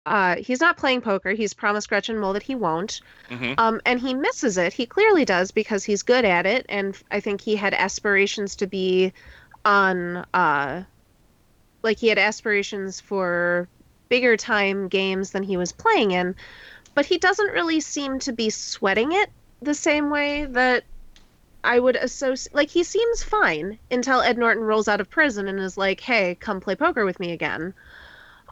Uh, he's not playing poker. He's promised Gretchen Mol that he won't. hmm Um, and he misses it. He clearly does because he's good at it, and I think he had aspirations to be on. Uh, like he had aspirations for bigger time games than he was playing in, but he doesn't really seem to be sweating it the same way that I would associate. Like he seems fine until Ed Norton rolls out of prison and is like, "Hey, come play poker with me again."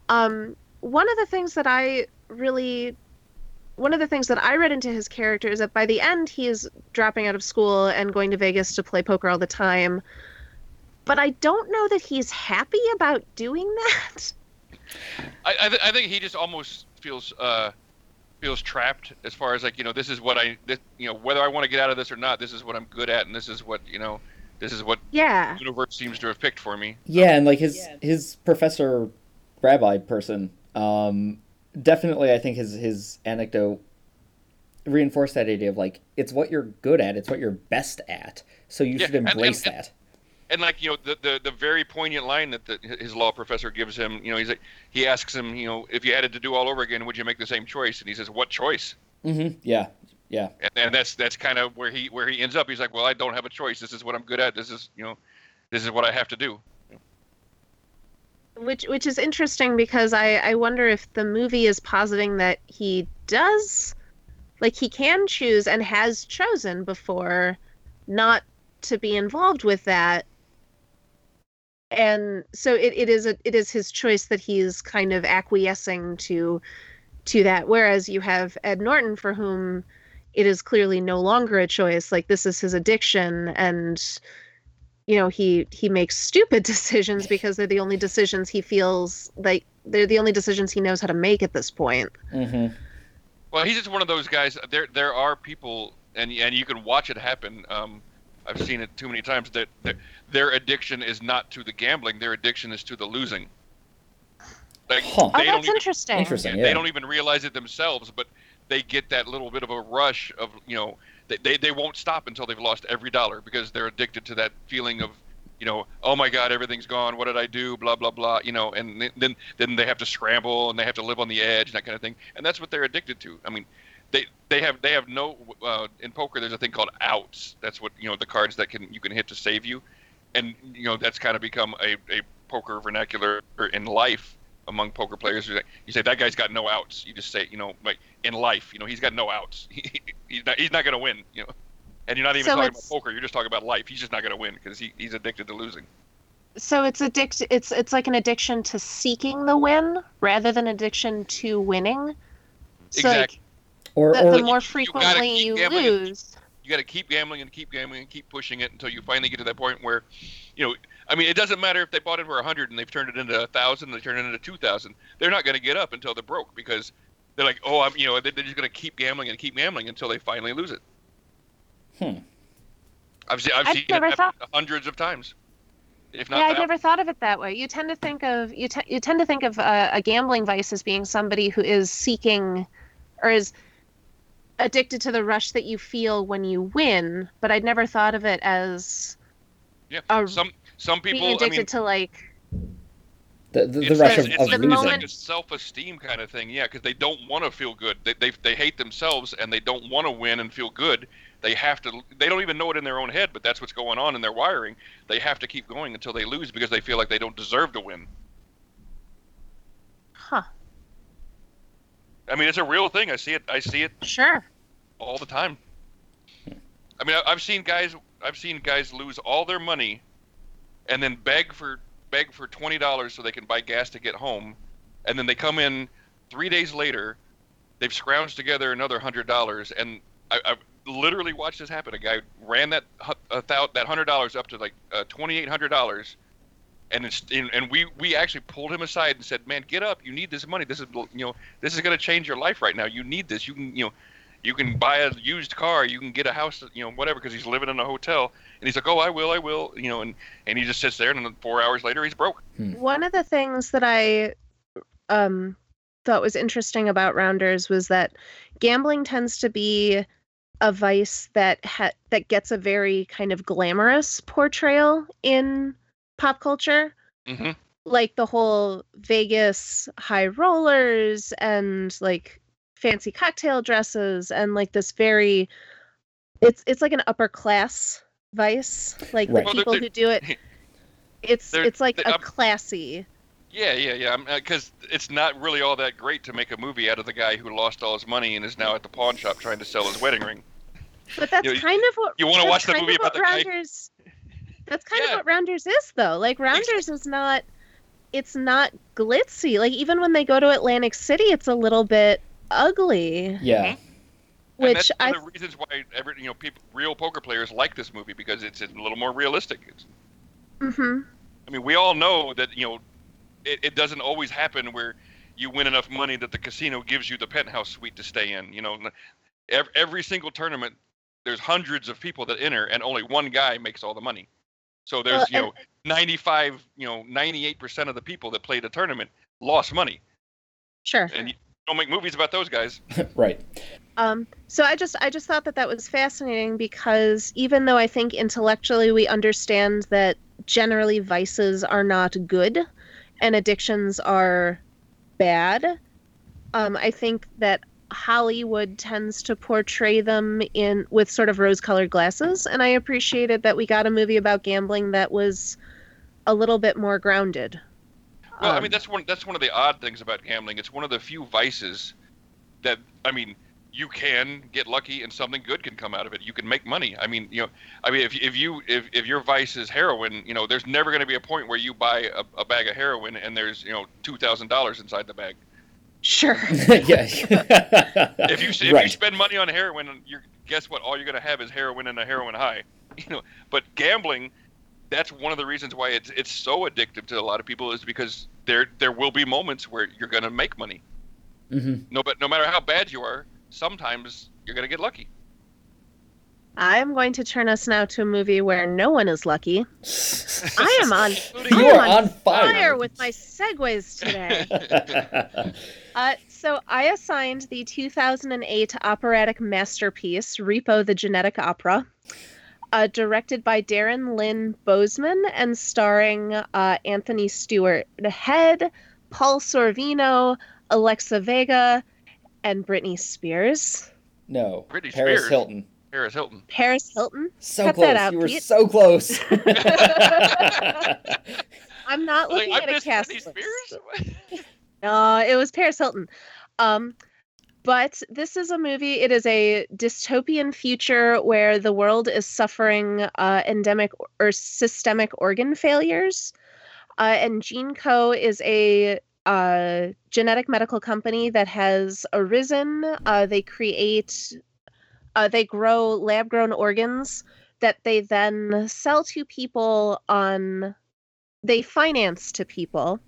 Um, one of the things that I really one of the things that I read into his character is that by the end he is dropping out of school and going to Vegas to play poker all the time. But I don't know that he's happy about doing that. I, I, th- I think he just almost feels uh, feels trapped as far as like you know this is what I this, you know whether I want to get out of this or not this is what I'm good at and this is what you know This is what Yeah. the universe seems to have picked for me. Yeah, and like his his professor rabbi person, um, definitely I think his his anecdote reinforced that idea of like it's what you're good at, it's what you're best at, so you Yeah, should and- and- embrace and- that. and like you know the, the the very poignant line that the, his law professor gives him you know he's like he asks him you know if you had it to do all over again would you make the same choice? And he says what choice? Mm-hmm. Yeah, yeah, and, and that's that's kind of where he where he ends up. He's like well i don't have a choice. This is what i'm good at. This is you know this is what i have to do Which which is interesting because I I wonder if the movie is positing that he does like he can choose and has chosen before not to be involved with that. And so it, it is a it is his choice that he's kind of acquiescing to to that. Whereas you have Ed Norton for whom it is clearly no longer a choice. Like this is his addiction and you know he he makes stupid decisions because they're the only decisions he feels like they're the only decisions he knows how to make at this point mm-hmm. well he's just one of those guys there there are people and and you can watch it happen um i've seen it too many times that, that their addiction is not to the gambling their addiction is to the losing like Huh. oh they don't that's even interesting Interesting. Yeah, They don't even realize it themselves, but they get that little bit of a rush of you know they, they, they won't stop until they've lost every dollar because they're addicted to that feeling of you know oh my god everything's gone. What did I do? Blah blah blah you know and then then they have to scramble and they have to live on the edge and that kind of thing. And that's what they're addicted to. I mean they they have they have no uh, in poker there's a thing called outs. That's what you know the cards that can you can hit to save you. And you know that's kind of become a, a poker vernacular in life among poker players. You say- that guy's got no outs. You just say, you know, like in life, you know, he's got no outs. he's not he's not going to win, you know. And you're not even So talking about poker. You're just talking about life. He's just not going to win because he, he's addicted to losing. so it's addict it's it's like an addiction to seeking the win rather than addiction to winning so Exactly. Or like or the, the more you frequently keep you gambling. lose You got to keep gambling and keep gambling and keep pushing it until you finally get to that point where, you know, I mean, it doesn't matter if they bought it for a hundred and they've turned it into a thousand, they turn it into two thousand. They're not going to get up until they're broke because they're like, oh, I'm, you know, they're they're just going to keep gambling and keep gambling until they finally lose it. Hmm. I've seen I've, I've seen it thought- hundreds of times, if not yeah, I thousands. never thought of it that way. You tend to think of you, te- you tend to think of uh, a gambling vice as being somebody who is seeking or is addicted to the rush that you feel when you win. But I'd never thought of it as Yeah, a- some some being people. I addicted mean, to like the the, the it's, rush it's, of, it's of like, losing. it's like a self-esteem kind of thing, yeah, because they don't want to feel good. They, they they hate themselves and they don't want to win and feel good. They have to. They don't even know it in their own head, but that's what's going on in their wiring. They have to keep going until they lose because they feel like they don't deserve to win. huh I mean, it's a real thing. I see it. I see it sure all the time. I mean, I- I've seen guys. I've seen guys lose all their money, and then beg for beg for twenty dollars so they can buy gas to get home, and then they come in three days later, they've scrounged together another hundred dollars, and I, I've literally watched this happen. A guy ran that that hundred dollars up to like uh, twenty eight hundred dollars. And it's and we we actually pulled him aside and said, "Man, get up! You need this money. This is you know this is going to change your life right now. You need this. You can you know you can buy a used car, you can get a house, you know, whatever, because he's living in a hotel. And he's like, oh, I will, I will, you know, and, and he just sits there, and then four hours later, he's broke. One of the things that I um, thought was interesting about Rounders was that gambling tends to be a vice that ha- that gets a very kind of glamorous portrayal in pop culture, hmm like the whole Vegas high rollers and like fancy cocktail dresses and like this very it's it's like an upper class vice like Right. the Well, they're- people they're- who do it it's it's like a classy Yeah, yeah, yeah. Because uh, it's not really all that great to make a movie out of the guy who lost all his money and is now at the pawn shop trying to sell his wedding ring. But that's You- kind of what you wanna watch the movie about what the guy- Rounders. That's kind Yeah. of what Rounders is, though. Like Rounders is not. It's not glitzy. Like even when they go to Atlantic City, it's a little bit ugly. Yeah. And Which that's I one of the reasons why every, you know people, real poker players like this movie because it's a little more realistic. It's, hmm I mean, we all know that you know it, it doesn't always happen where you win enough money that the casino gives you the penthouse suite to stay in. You know, every, every single tournament, there's hundreds of people that enter, and only one guy makes all the money. So there's you know 95, you know 98% of the people that played the tournament lost money, Sure. and don't make movies about those guys. right. Um, so I just I just thought that that was fascinating because even though I think intellectually we understand that generally vices are not good and addictions are bad, um, I think that Hollywood tends to portray them in with sort of rose-colored glasses, and I appreciated that we got a movie about gambling that was a little bit more grounded. Well, I Um, mean that's one that's one of the odd things about gambling. It's one of the few vices that I mean you can get lucky and something good can come out of it. You can make money. I mean, you know, I mean if if you if, if your vice is heroin, you know, there's never going to be a point where you buy a, a bag of heroin and there's you know two thousand dollars inside the bag. sure. yeah. If you if you spend money on heroin, you're guess what? All you're going to have is heroin and a heroin high. You know, but gambling. That's one of the reasons why it's it's so addictive to a lot of people is because there there will be moments where you're going to make money. hmm no but no matter how bad you are sometimes you're gonna get lucky I'm going to turn us now to a movie where no one is lucky. I am on You I am are on fire. fire with my segues today. Uh, so I assigned the 2008 operatic masterpiece Repo the Genetic Opera, uh, directed by Darren Lynn Bousman and starring uh, Anthony Stewart Head, Paul Sorvino, Alexa Vega, and Britney Spears. no. Britney Paris Spears. Hilton. Paris Hilton Paris Hilton. So Cut close. that out, you were Pete. so close. I'm not looking I at a cast Britney list. Spears Uh, it was Paris Hilton. Um, but this is a movie. It is a dystopian future where the world is suffering uh, endemic or systemic organ failures. Uh, and GeneCo is a uh, genetic medical company that has arisen. Uh, they create, uh, they grow lab grown organs that they then sell to people on, they finance to people.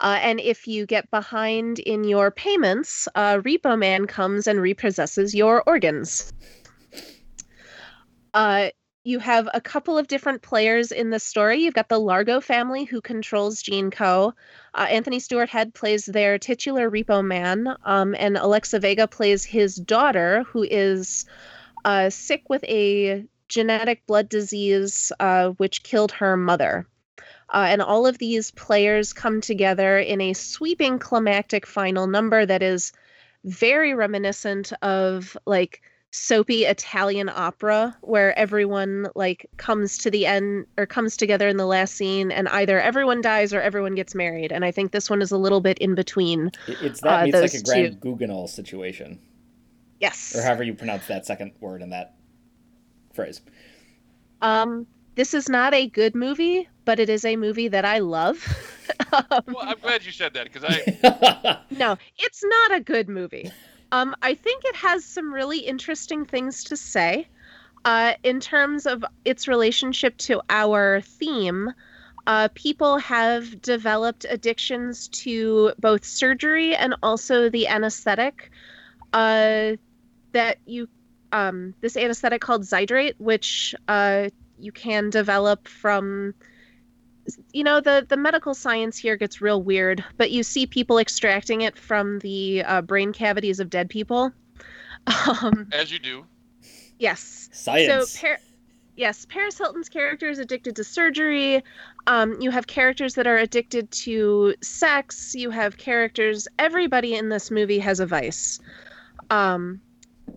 Uh, and if you get behind in your payments, uh, Repo Man comes and repossesses your organs. Uh, you have a couple of different players in the story. You've got the Largo family who controls Gene Co. Uh, Anthony Stewart Head plays their titular Repo Man, um, and Alexa Vega plays his daughter, who is uh, sick with a genetic blood disease uh, which killed her mother. Uh, and all of these players come together in a sweeping climactic final number that is very reminiscent of like soapy Italian opera where everyone like comes to the end or comes together in the last scene and either everyone dies or everyone gets married. And I think this one is a little bit in between. It's that Uh, meets like a Grand Guignol situation, Yes. or however you pronounce that second word in that phrase. Um this is not a good movie, but it is a movie that I love. Um, well i'm glad you said that because i no, it's not a good movie. Um, I think it has some really interesting things to say. Uh, in terms of its relationship to our theme, uh, people have developed addictions to both surgery and also the anesthetic uh, that you, um, this anesthetic called Zydrate, which uh, you can develop from you know the the medical science here gets real weird but you see people extracting it from the uh, brain cavities of dead people. Um as you do. Yes. Science. so Par- yes paris hilton's character is addicted to surgery. Um you have characters that are addicted to sex. You have characters everybody in this movie has a vice. Um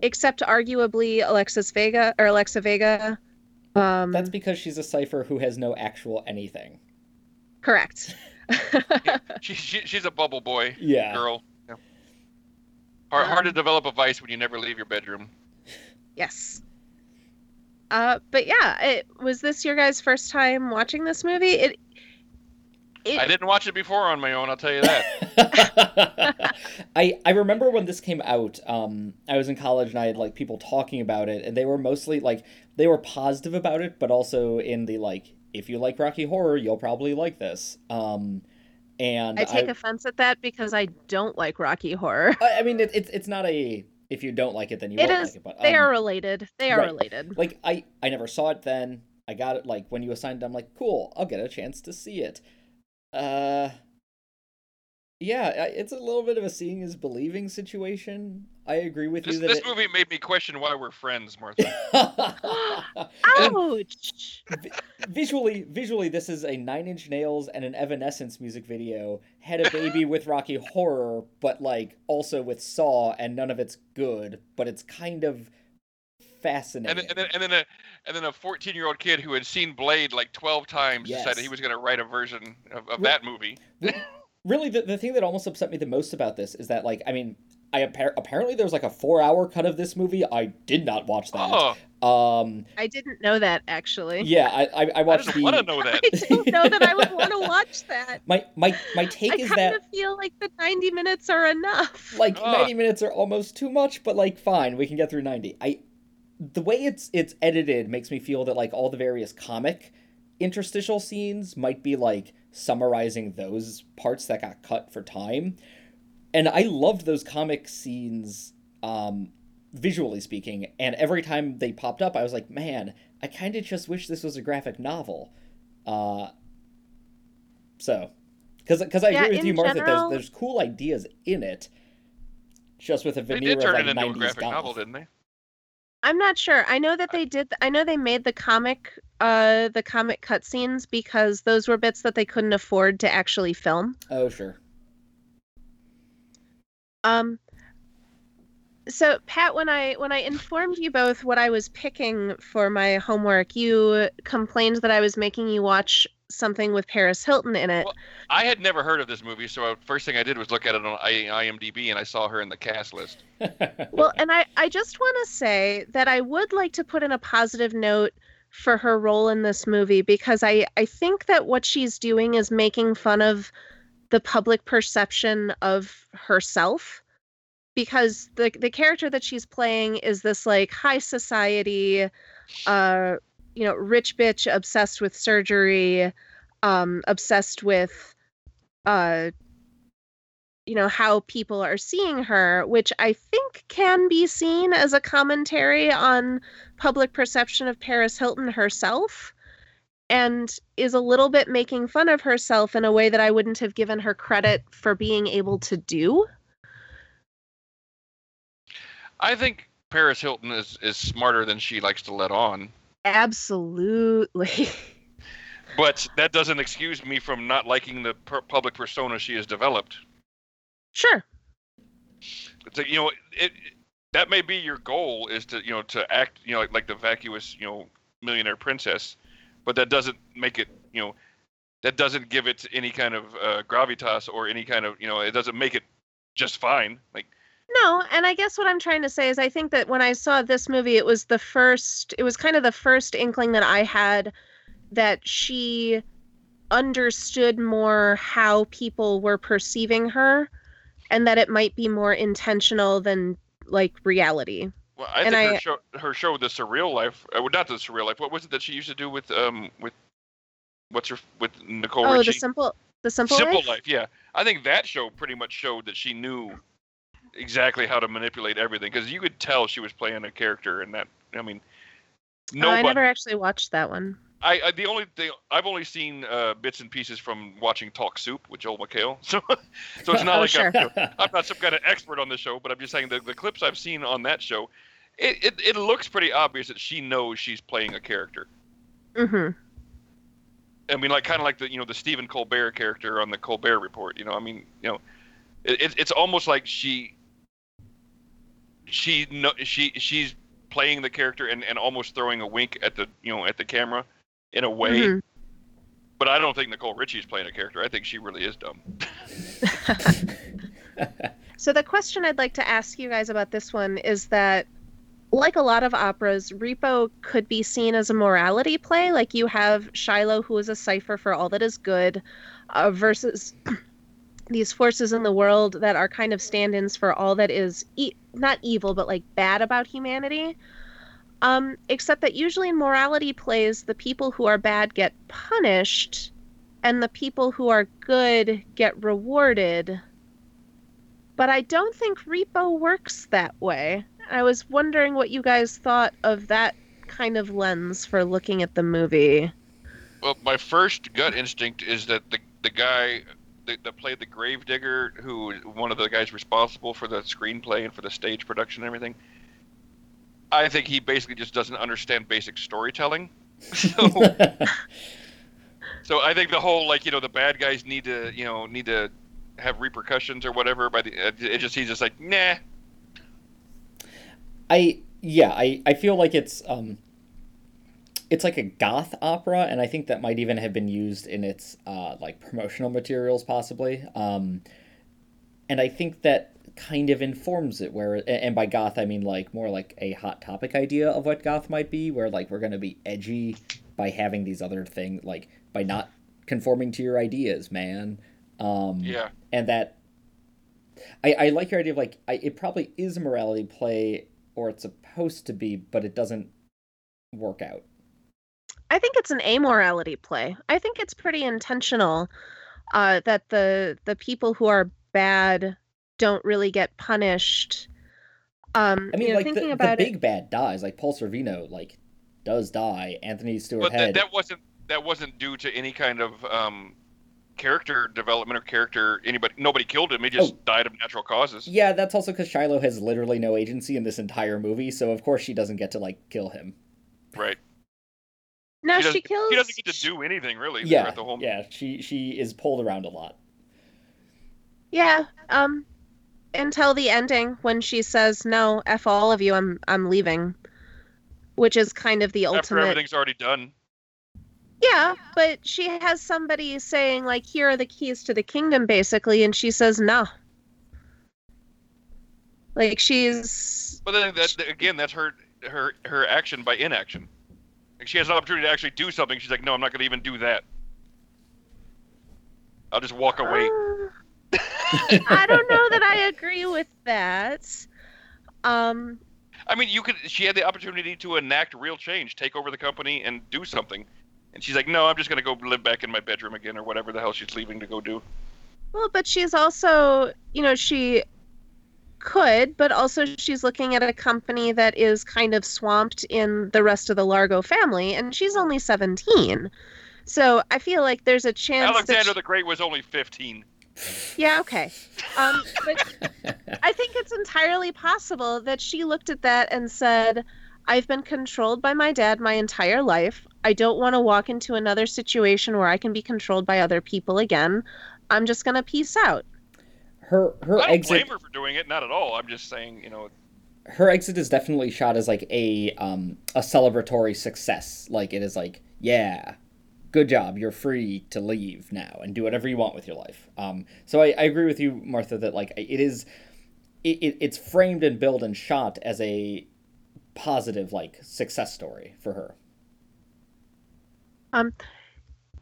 except arguably alexis vega or alexa vega um That's because she's a cipher who has no actual anything. correct she, she, she's a bubble boy Yeah. girl yeah. hard, hard to Um, develop a vice when you never leave your bedroom Yes. Uh, but yeah, it was this your guys' first time watching this movie? It, it i didn't watch it before on my own i'll tell you that I I remember when this came out. Um, I was in college and I had like people talking about it, and they were mostly like they were positive about it, but also in the like, if you like Rocky Horror, you'll probably like this. Um, and I take I, offense at that because I don't like Rocky Horror. I, I mean, it, it's it's not a if you don't like it, then you It won't is- like it. But They um, are related. They are right. related. like I I never saw it then. I got it like when you assigned it, I'm like, cool, I'll get a chance to see it. Uh yeah, it's a little bit of a seeing is believing situation. I agree with this, you that this it... movie made me question why we're friends, Martha. Ouch! visually, visually, this is a Nine Inch Nails and an Evanescence music video. Had a baby with Rocky Horror, but like also with Saw, and none of it's good, but it's kind of fascinating. And then, and then, and then a and then a 14 year old kid who had seen Blade like 12 times Yes. decided he was going to write a version of, of Re- that movie. really the, the thing that almost upset me the most about this is that like i mean i appar- apparently there's like a four hour cut of this movie i did not watch that Oh, um I didn't know that actually. yeah i i, I I didn't the want to know that. I don't know that I would want to watch that. my my my I take is that I kind of feel like the 90 minutes are enough. like Ugh. 90 minutes are almost too much but like fine we can get through 90 i the way it's it's edited makes me feel that like all the various comic interstitial scenes might be like summarizing those parts that got cut for time. And i loved those comic scenes um visually speaking and every time they popped up i was like man i kind of just wish this was a graphic novel. Uh so because because i Yeah, agree with you martha general- there's there's cool ideas in it just with a They veneer did turn of it like into a 90s graphic novel, didn't they? I'm not sure. I know that they did. I know they made the comic, uh, the comic cutscenes because those were bits that they couldn't afford to actually film. oh sure Um. So Pat, when I when I informed you both what I was picking for my homework, you complained that I was making you watch something with Paris Hilton in it. Well- I had never heard of this movie, so first thing I did was look at it on IMDb, and I saw her in the cast list. Well, and I, I just want to say that I would like to put in a positive note for her role in this movie because I, I think that what she's doing is making fun of the public perception of herself because the the character that she's playing is this like high society uh you know rich bitch obsessed with surgery um obsessed with uh you know how people are seeing her which i think can be seen as a commentary on public perception of paris hilton herself and is a little bit making fun of herself in a way that i wouldn't have given her credit for being able to do. I think Paris Hilton is, is smarter than she likes to let on, absolutely but that doesn't excuse me from not liking the per- public persona she has developed. sure It's like, you know, it, that may be your goal is to you know to act you know like, like the vacuous you know millionaire princess, but that doesn't make it you know that doesn't give it any kind of uh, gravitas or any kind of you know it doesn't make it just fine. Like No, and I guess what I'm trying to say is I think that when I saw this movie, it was the first, it was kind of the first inkling that I had that she understood more how people were perceiving her and that it might be more intentional than like reality. well, I And think her show her show the surreal life, uh, well, not the surreal life. What was it that she used to do with um with what's her with Nicole Oh, Richie? the simple the simple, Simple life? life, yeah. I think that show pretty much showed that she knew exactly how to manipulate everything because you could tell she was playing a character, and that I mean, Oh, I never actually watched that one. I, I the only thing I've only seen uh, bits and pieces from watching Talk Soup with Joel McHale, so so it's not Oh, like sure. I'm, I'm not some kind of expert on the show, but I'm just saying the, the clips I've seen on that show, it, it it looks pretty obvious that she knows she's playing a character. Mm-hmm. I mean, like kind of like the you know the Stephen Colbert character on the Colbert Report. You know, I mean, you know, it, it, it's almost like she she no she she's playing the character and, and almost throwing a wink at the you know at the camera in a way. Mhm. But I don't think Nicole Richie's playing a character. I think she really is dumb. So the question I'd like to ask you guys about this one is that like a lot of operas, Repo could be seen as a morality play. Like you have Shiloh, who is a cipher for all that is good, uh, versus these forces in the world that are kind of stand-ins for all that is e- not evil, but like bad about humanity. Um, except that usually in morality plays, the people who are bad get punished, and the people who are good get rewarded but I don't think Repo works that way. I was wondering what you guys thought of that kind of lens for looking at the movie? Well, my first gut instinct is that the the guy that, that played the gravedigger, who one of the guys responsible for the screenplay and for the stage production and everything, I think he basically just doesn't understand basic storytelling. So, so I think the whole like you know the bad guys need to you know need to have repercussions or whatever. By the it just he's just like nah. I yeah I I feel like it's um it's like a goth opera and i think that might even have been used in its uh, like promotional materials possibly. Um, and i think that kind of informs it where and by goth i mean like more like a hot topic idea of what goth might be where like we're going to be edgy by having these other things like by not conforming to your ideas man. Um, yeah. and that I, I like your idea of like I, it probably is a morality play or it's supposed to be but it doesn't work out I think it's an amorality play. I think it's pretty intentional uh, that the the people who are bad don't really get punished. Um, I mean, you know, like thinking the, about the it, big bad dies. Like Paul Sorvino, like does die. Anthony Stewart But that, that wasn't that wasn't due to any kind of um, character development or character. Anybody, nobody killed him. He just Oh. died of natural causes. Yeah, that's also because Shiloh has literally no agency in this entire movie, so of course she doesn't get to like kill him. Right. No, he she doesn't, kills. He doesn't get to do anything really. Yeah, the whole. yeah, she she is pulled around a lot. Yeah. Um, until the ending when she says, "No, f all of you. I'm I'm leaving," which is kind of the After ultimate. everything's already done. Yeah, but she has somebody saying like, "Here are the keys to the kingdom," basically, and she says, "No." Like she's But then that, that- again, that's her her her action by inaction. She has an opportunity to actually do something. She's like, no, I'm not going to even do that. I'll just walk away. Uh, I don't know that I agree with that. Um, I mean, you could. She had the opportunity to enact real change, take over the company, and do something. And she's like, no, I'm just going to go live back in my bedroom again, or whatever the hell she's leaving to go do. well, but she's also, you know, she could, but also she's looking at a company that is kind of swamped in the rest of the Largo family, and she's only 17. So I feel like there's a chance Alexander that the Great was only 15. yeah, okay. Um, but I think it's entirely possible that she looked at that and said, I've been controlled by my dad my entire life. I don't want to walk into another situation where I can be controlled by other people again. I'm just going to peace out. Her her I don't exit blame her for doing it, not at all. I'm just saying, you know, her exit is definitely shot as like a um a celebratory success. Like it is like, yeah, good job, you're free to leave now and do whatever you want with your life. Um, so I, I agree with you, Martha, that like it is, it, it, it's framed and built and shot as a positive like success story for her. Um,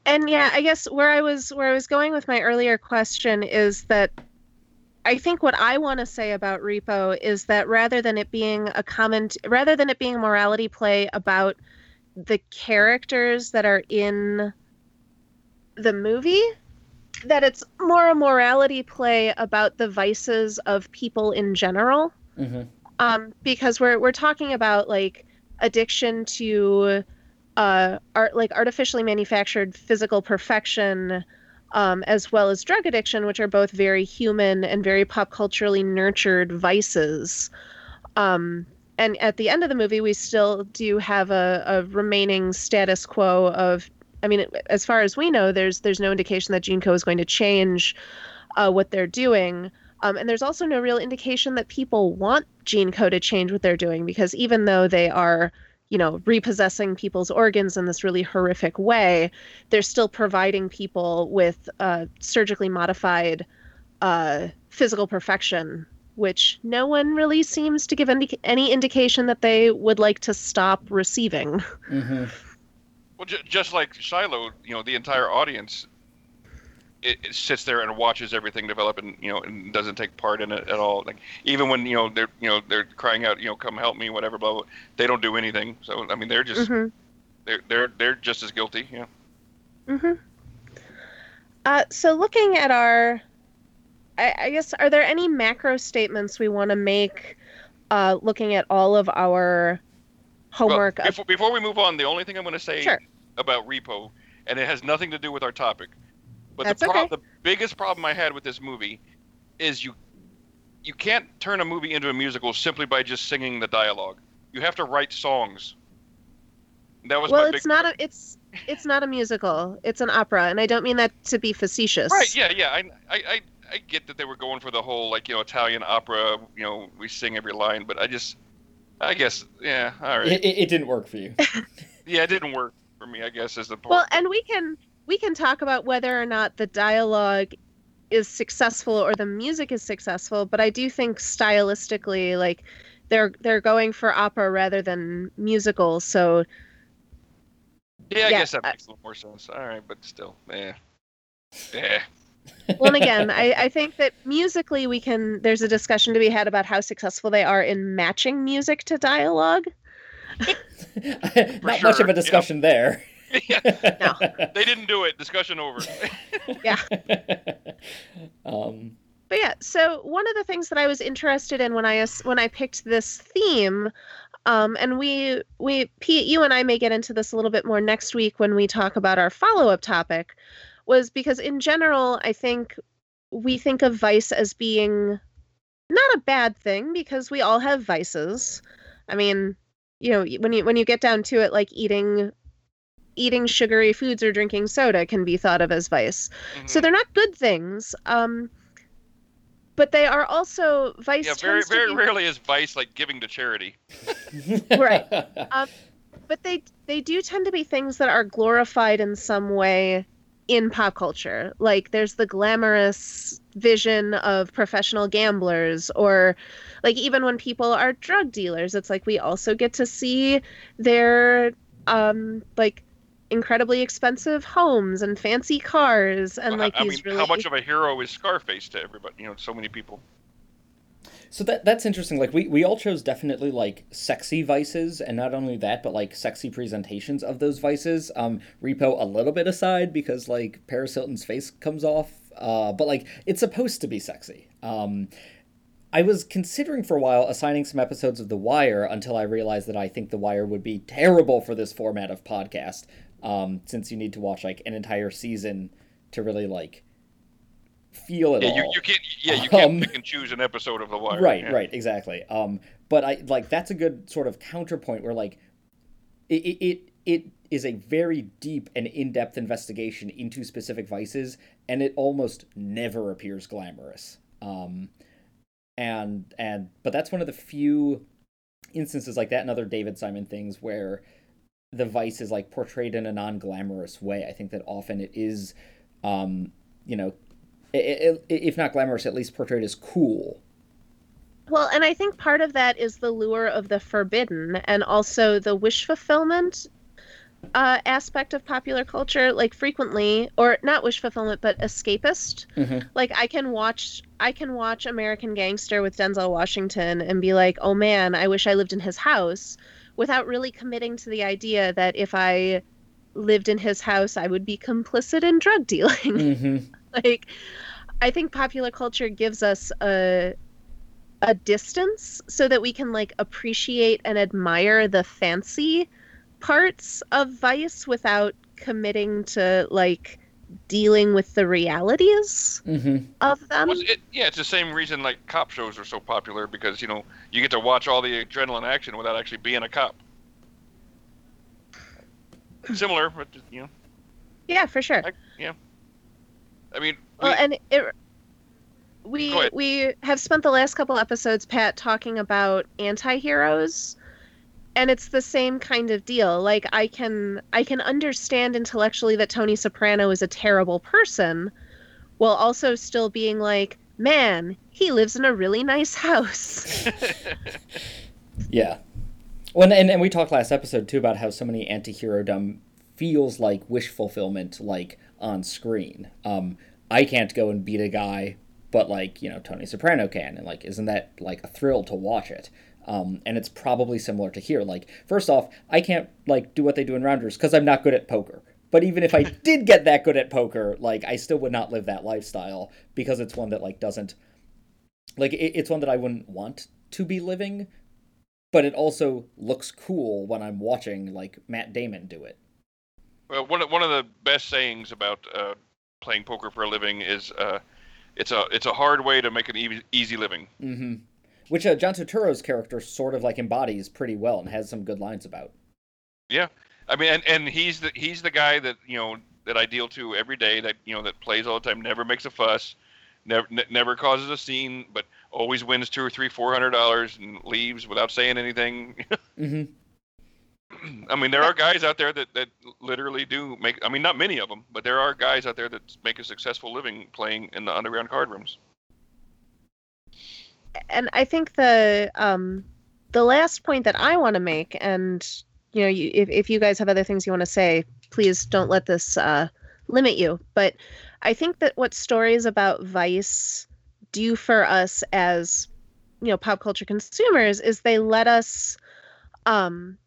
And yeah, I guess where I was where I was going with my earlier question is that I think what I want to say about Repo is that rather than it being a comment rather than it being a morality play about the characters that are in the movie that it's more a morality play about the vices of people in general Mm-hmm. um, because we're we're talking about like addiction to uh, art like artificially manufactured physical perfection, um, as well as drug addiction, which are both very human and very pop culturally nurtured vices. Um, and at the end of the movie, we still do have a, a remaining status quo of. I mean, as far as we know, there's there's no indication that GeneCo is going to change uh, what they're doing. Um, and there's also no real indication that people want GeneCo to change what they're doing because even though they are, you know, repossessing people's organs in this really horrific way, they're still providing people with uh, surgically modified uh, physical perfection, which no one really seems to give any, any indication that they would like to stop receiving. Mm-hmm. well, ju- just like Shiloh, you know, the entire audience it, it sits there and watches everything develop, and you know, and doesn't take part in it at all. Like even when you know they're you know they're crying out, you know, come help me, whatever, blah blah. blah. They don't do anything. So I mean, they're just Mhm. they're they're they're just as guilty. Yeah. hmm Uh, so looking at our, I, I guess, are there any macro statements we want to make, uh, looking at all of our homework. Well, before, before, we move on, the only thing I'm going to say sure. about Repo, and it has nothing to do with our topic, but That's the, pro- okay. the biggest problem I had with this movie is you you can't turn a movie into a musical simply by just singing the dialogue. You have to write songs. That was well, my it's big not a it's it's not a musical. It's an opera, and I don't mean that to be facetious. Right? Yeah, yeah. I, I, I, I get that they were going for the whole like you know Italian opera. You know, we sing every line, but I just, I guess, yeah, all right. It, it, it didn't work for you. yeah, it didn't work for me. I guess is the point. Well, and we can we can talk about whether or not the dialogue is successful or the music is successful, but I do think stylistically, like they're they're going for opera rather than musical. So yeah, I yeah, guess that makes a little more sense. All right, but still, yeah, yeah. well, and again, I, I think that musically we can. There's a discussion to be had about how successful they are in matching music to dialogue. Not much of a yeah. discussion there. yeah, No. they didn't do it. Discussion over. Yeah. um, But yeah, so one of the things that I was interested in when I as- when I picked this theme, um, and we we Pete, you and I may get into this a little bit more next week when we talk about our follow up topic, was because in general I think we think of vice as being not a bad thing because we all have vices. I mean, you know, when you when you get down to it, like eating eating sugary foods or drinking soda can be thought of as vice. So Mhm. they're not good things. Um, but they are also vice. yeah, very, very be- rarely is vice like giving to charity. Right. But they they do tend to be things that are glorified in some way in pop culture. Like there's the glamorous vision of professional gamblers, or like even when people are drug dealers, it's like we also get to see their um like incredibly expensive homes and fancy cars and Well, like I these mean, really how much of a hero is Scarface to everybody? You know, so many people. So that that's interesting. Like we we all chose definitely like sexy vices, and not only that, but like sexy presentations of those vices. Um, Repo a little bit aside because like Paris Hilton's face comes off, uh, but like it's supposed to be sexy. Um, I was considering for a while assigning some episodes of The Wire until I realized that I think The Wire would be terrible for this format of podcast, um, since you need to watch like an entire season to really like feel it Yeah, all. you, you can't. Yeah, you can't Um, pick and choose an episode of The Wire. Right, yeah. right, exactly. Um, but I like that's a good sort of counterpoint where like it it it, it is a very deep and in-depth investigation into specific vices, and it almost never appears glamorous. Um, and and but that's one of the few instances like that and other David Simon things where the vice is like portrayed in a non-glamorous way. I think that often it is, um, you know, i- i- if not glamorous, at least portrayed as cool. Well, and I think part of that is the lure of the forbidden and also the wish fulfillment uh, aspect of popular culture. Like frequently, or not wish fulfillment, but escapist. Mhm. Like I can watch, I can watch American Gangster with Denzel Washington and be like, oh man, I wish I lived in his house, without really committing to the idea that if I lived in his house, I would be complicit in drug dealing. Mm-hmm. like i think popular culture gives us a a distance so that we can like appreciate and admire the fancy parts of vice without committing to like dealing with the realities Mm-hmm. of them Well, it, yeah, it's the same reason like cop shows are so popular because you know you get to watch all the adrenaline action without actually being a cop. Similar, but you know, yeah for sure I, yeah. I mean, well we- and it we we have spent the last couple episodes pat talking about anti-heroes and it's the same kind of deal like i can i can understand intellectually that tony soprano is a terrible person while also still being like man he lives in a really nice house Yeah. Well, and, and we talked last episode too about how so many anti-hero dumb feels like wish fulfillment, like on screen. Um, I can't go and beat a guy, but like you know Tony Soprano can, and like isn't that like a thrill to watch it? Um, and it's probably similar to here. Like first off, I can't like do what they do in Rounders because I'm not good at poker. But even if I did get that good at poker, like I still would not live that lifestyle because it's one that like doesn't like it, it's one that I wouldn't want to be living but it also looks cool when I'm watching like Matt Damon do it. Well, one of, one of the best sayings about uh, playing poker for a living is uh, it's a it's a hard way to make an easy, easy living. Mm-hmm. Which uh, John Turturro's character sort of like embodies pretty well and has some good lines about. Yeah, I mean, and, and he's the he's the guy that you know that I deal to every day. That you know that plays all the time, never makes a fuss, never n- never causes a scene, but always wins two or three, four hundred dollars and leaves without saying anything. mm-hmm. I mean, there are guys out there that, that literally do make. I mean, not many of them, but there are guys out there that make a successful living playing in the underground card rooms. And I think the um, the last point that I want to make, and you know, you, if if you guys have other things you want to say, please don't let this uh, limit you. But I think that what stories about vice do for us as you know pop culture consumers is they let us um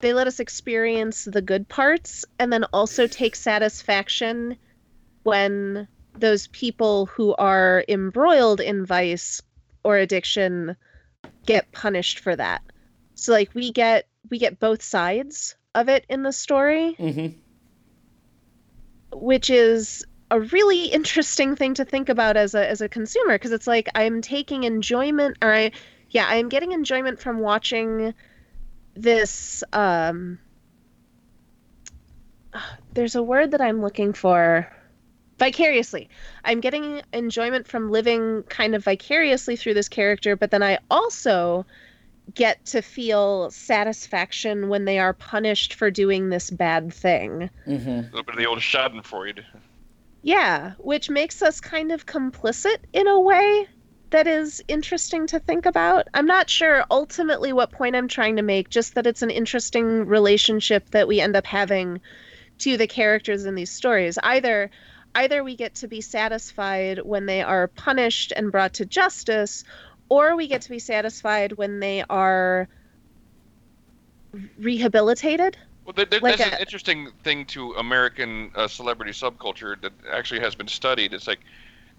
they let us experience the good parts and then also take satisfaction when those people who are embroiled in vice or addiction get punished for that so like we get we get both sides of it in the story mm-hmm. which is a really interesting thing to think about as a as a consumer because it's like i'm taking enjoyment or i yeah i'm getting enjoyment from watching this um there's a word that I'm looking for vicariously. I'm getting enjoyment from living kind of vicariously through this character, but then I also get to feel satisfaction when they are punished for doing this bad thing. Mm-hmm. A little bit of the old Schadenfreude. Yeah, which makes us kind of complicit in a way that is interesting to think about. I'm not sure ultimately what point I'm trying to make, just that it's an interesting relationship that we end up having to the characters in these stories. Either either we get to be satisfied when they are punished and brought to justice, or we get to be satisfied when they are rehabilitated. Well, there, there, like that's a, an interesting thing to American uh, celebrity subculture that actually has been studied. It's like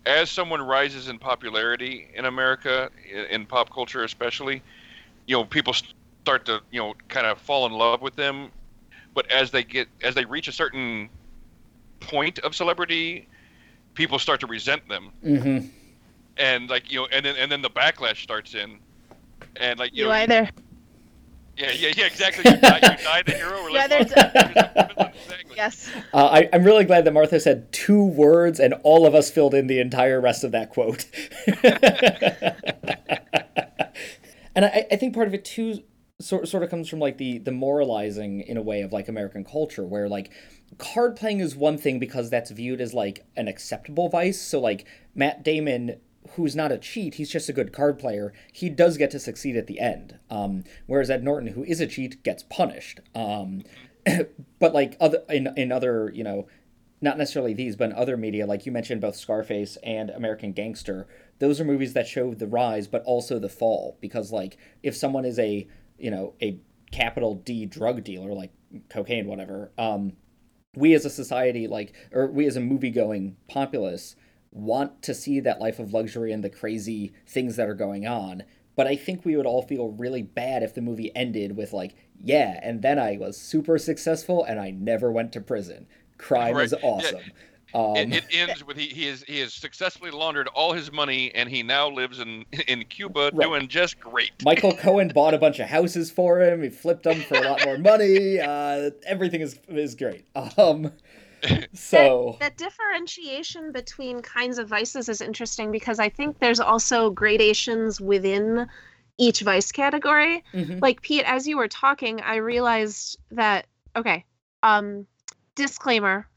as someone rises in popularity in America, in, in pop culture especially, you know, people start to, you know, kind of fall in love with them. But as they get, as they reach a certain point of celebrity, people start to resent them. Mm-hmm. And like you know, and then and then the backlash starts in, and like you, you know, either yeah, yeah, yeah, exactly. You die, you die the hero. Or like, exactly. Yes. Uh, I, am really glad that Martha said two words, and all of us filled in the entire rest of that quote. and I, I think part of it too sort sort of comes from like the the moralizing in a way of like American culture, where like card playing is one thing because that's viewed as like an acceptable vice. So like Matt Damon who's not a cheat, he's just a good card player, he does get to succeed at the end. Um, whereas Ed Norton, who is a cheat, gets punished. Um, but like other in in other you know, not necessarily these, but in other media, like you mentioned, both Scarface and American Gangster, those are movies that show the rise, but also the fall. Because like if someone is a you know a capital D drug dealer, like cocaine, whatever. Um, we as a society, like, or we as a movie going populace, want to see that life of luxury and the crazy things that are going on. But I think we would all feel really bad if the movie ended with like, yeah, and then I was super successful and I never went to prison. Crime right. is awesome. Yeah. Um, it, it, ends with he, he is he has successfully laundered all his money and he now lives in in Cuba right. doing just great. Michael Cohen bought a bunch of houses for him. He flipped them for a lot more money. Uh, everything is is great. Um, so that, that, differentiation between kinds of vices is interesting because I think there's also gradations within each vice category. Mm-hmm. Like Pete, as you were talking, I realized that okay, um, disclaimer,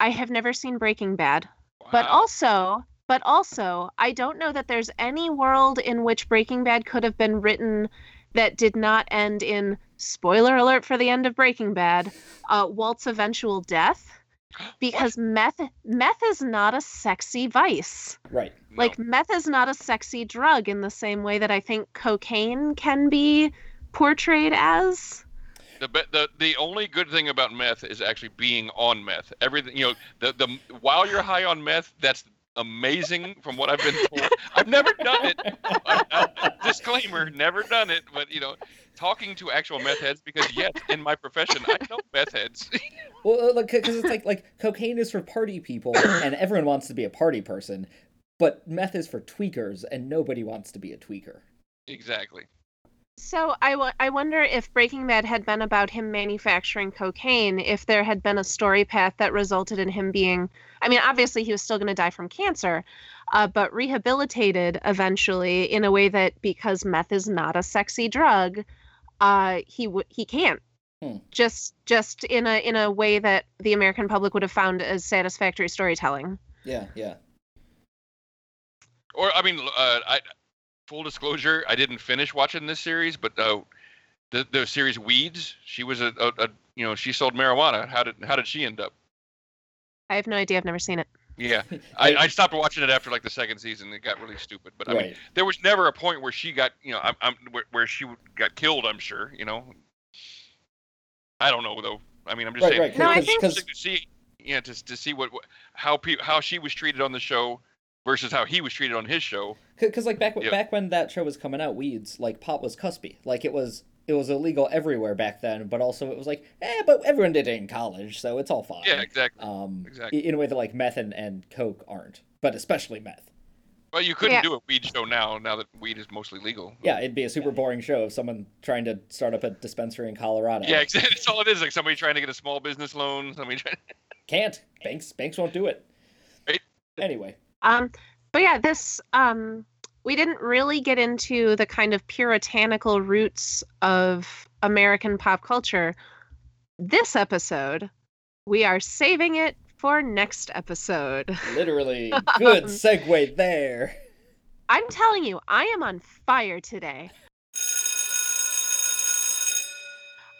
I have never seen Breaking Bad, wow. but also but also I don't know that there's any world in which Breaking Bad could have been written that did not end in spoiler alert for the end of Breaking Bad, uh, Walt's eventual death because what? meth meth is not a sexy vice. Right. Like no. meth is not a sexy drug in the same way that I think cocaine can be portrayed as. The, the the only good thing about meth is actually being on meth. Everything you know, the the while you're high on meth, that's amazing from what I've been told. I've never done it. Not, disclaimer, never done it. But you know, talking to actual meth heads because yes, in my profession, I know meth heads. well, uh, like because it's like like cocaine is for party people, and everyone wants to be a party person, but meth is for tweakers, and nobody wants to be a tweaker. Exactly. So I, w- I wonder if Breaking Bad had been about him manufacturing cocaine, if there had been a story path that resulted in him being, I mean, obviously he was still going to die from cancer, uh, but rehabilitated eventually in a way that because meth is not a sexy drug, uh, he w- he can't. Hmm. Just just in a in a way that the American public would have found as satisfactory storytelling. Yeah, yeah. Or I mean, uh, I full disclosure, I didn't finish watching this series, but uh, the the series Weeds, she was a, a, a, you know she sold marijuana. How did how did she end up? I have no idea. I've never seen it. Yeah, I, I stopped watching it after like the second season. It got really stupid. But I right. mean, there was never a point where she got you know I'm, I'm where, where she got killed. I'm sure you know. I don't know though. I mean, I'm just right, saying. Right. No, I think to see, yeah, to to see what how pe- how she was treated on the show versus how he was treated on his show. Because like back yep. back when that show was coming out, Weeds like pot was cuspy. Like it was it was illegal everywhere back then, but also it was like, eh, but everyone did it in college, so it's all fine. Yeah, exactly. Um, exactly. In a way that like meth and, and coke aren't, but especially meth. Well, you couldn't yeah. do a weed show now. Now that weed is mostly legal. Yeah, it'd be a super boring show of someone trying to start up a dispensary in Colorado. Yeah, exactly. That's all it is. Like somebody trying to get a small business loan. Somebody trying... can't. Banks banks won't do it. Right. Anyway. Um, but yeah, this um, we didn't really get into the kind of puritanical roots of American pop culture. This episode, we are saving it for next episode. Literally, good segue there. I'm telling you, I am on fire today.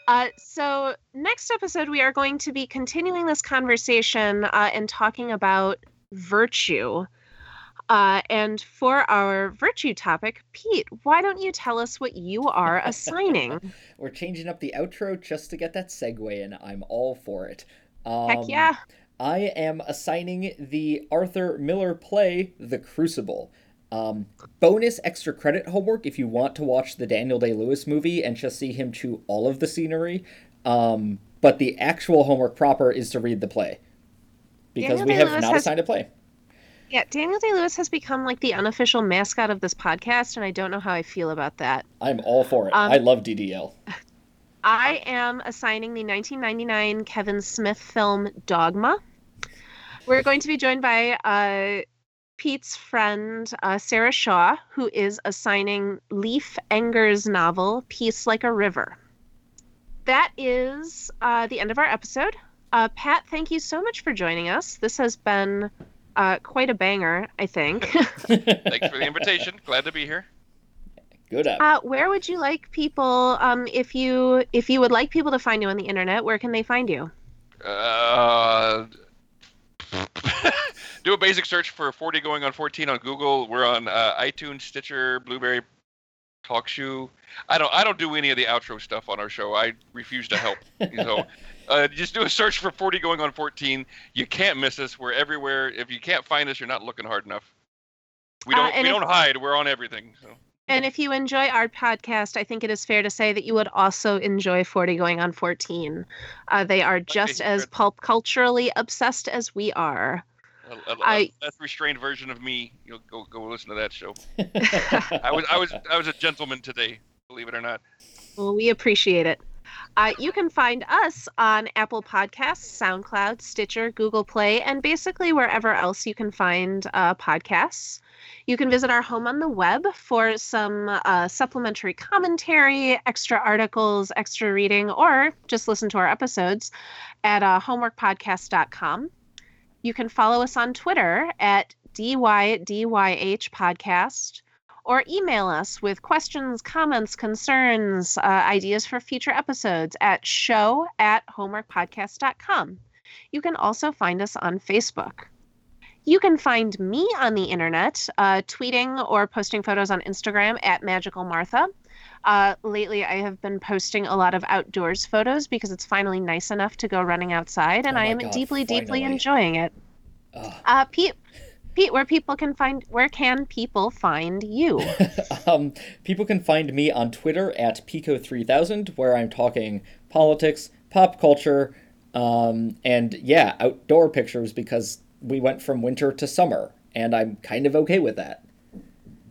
Uh, so, next episode, we are going to be continuing this conversation uh, and talking about virtue. Uh, and for our virtue topic, Pete, why don't you tell us what you are assigning? We're changing up the outro just to get that segue in. I'm all for it. Um, Heck yeah. I am assigning the Arthur Miller play, The Crucible. Um, bonus extra credit homework if you want to watch the Daniel Day Lewis movie and just see him chew all of the scenery. Um, but the actual homework proper is to read the play because Daniel we have not has... assigned a play. Yeah, Daniel Day Lewis has become like the unofficial mascot of this podcast, and I don't know how I feel about that. I'm all for it. Um, I love DDL. I am assigning the 1999 Kevin Smith film Dogma. We're going to be joined by uh, Pete's friend uh, Sarah Shaw, who is assigning Leif Enger's novel Peace Like a River. That is uh, the end of our episode. Uh, Pat, thank you so much for joining us. This has been uh, quite a banger, I think. Thanks for the invitation. Glad to be here. Good. Uh, where would you like people? Um, if you if you would like people to find you on the internet, where can they find you? Uh, do a basic search for 40 going on 14 on Google. We're on uh, iTunes, Stitcher, Blubrry, TalkShoe. I don't I don't do any of the outro stuff on our show. I refuse to help. so uh, just do a search for 40 going on 14. You can't miss us. We're everywhere. If you can't find us, you're not looking hard enough. We don't uh, we if, don't hide. We're on everything. So. And if you enjoy our podcast, I think it is fair to say that you would also enjoy 40 going on 14. Uh, they are just as pulp culturally obsessed as we are. A, a, I, a less restrained version of me. You'll go go listen to that show. I was I was I was a gentleman today, believe it or not. Well, we appreciate it. Uh, you can find us on Apple Podcasts, SoundCloud, Stitcher, Google Play, and basically wherever else you can find uh, podcasts. You can visit our home on the web for some uh, supplementary commentary, extra articles, extra reading, or just listen to our episodes at uh, homeworkpodcast.com. You can follow us on Twitter at DYDYH Podcast or email us with questions, comments, concerns, uh, ideas for future episodes at show at homeworkpodcast.com. You can also find us on Facebook. You can find me on the internet, uh, tweeting or posting photos on Instagram at Magical Martha. Uh, lately, I have been posting a lot of outdoors photos because it's finally nice enough to go running outside, and oh I am God, deeply, finally. deeply enjoying it. Uh, Pete, Pete, where people can find where can people find you? um, people can find me on Twitter at Pico3000, where I'm talking politics, pop culture, um, and yeah, outdoor pictures because we went from winter to summer, and I'm kind of okay with that.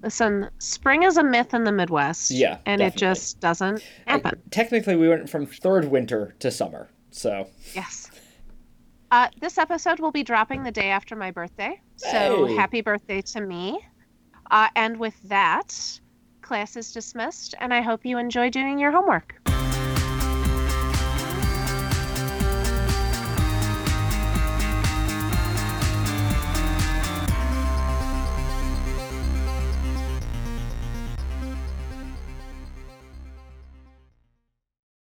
Listen, spring is a myth in the Midwest. Yeah, and definitely. it just doesn't happen. I, technically, we went from third winter to summer, so yes. Uh, this episode will be dropping the day after my birthday, so Hey. happy birthday to me. Uh, and with that, class is dismissed, and I hope you enjoy doing your homework.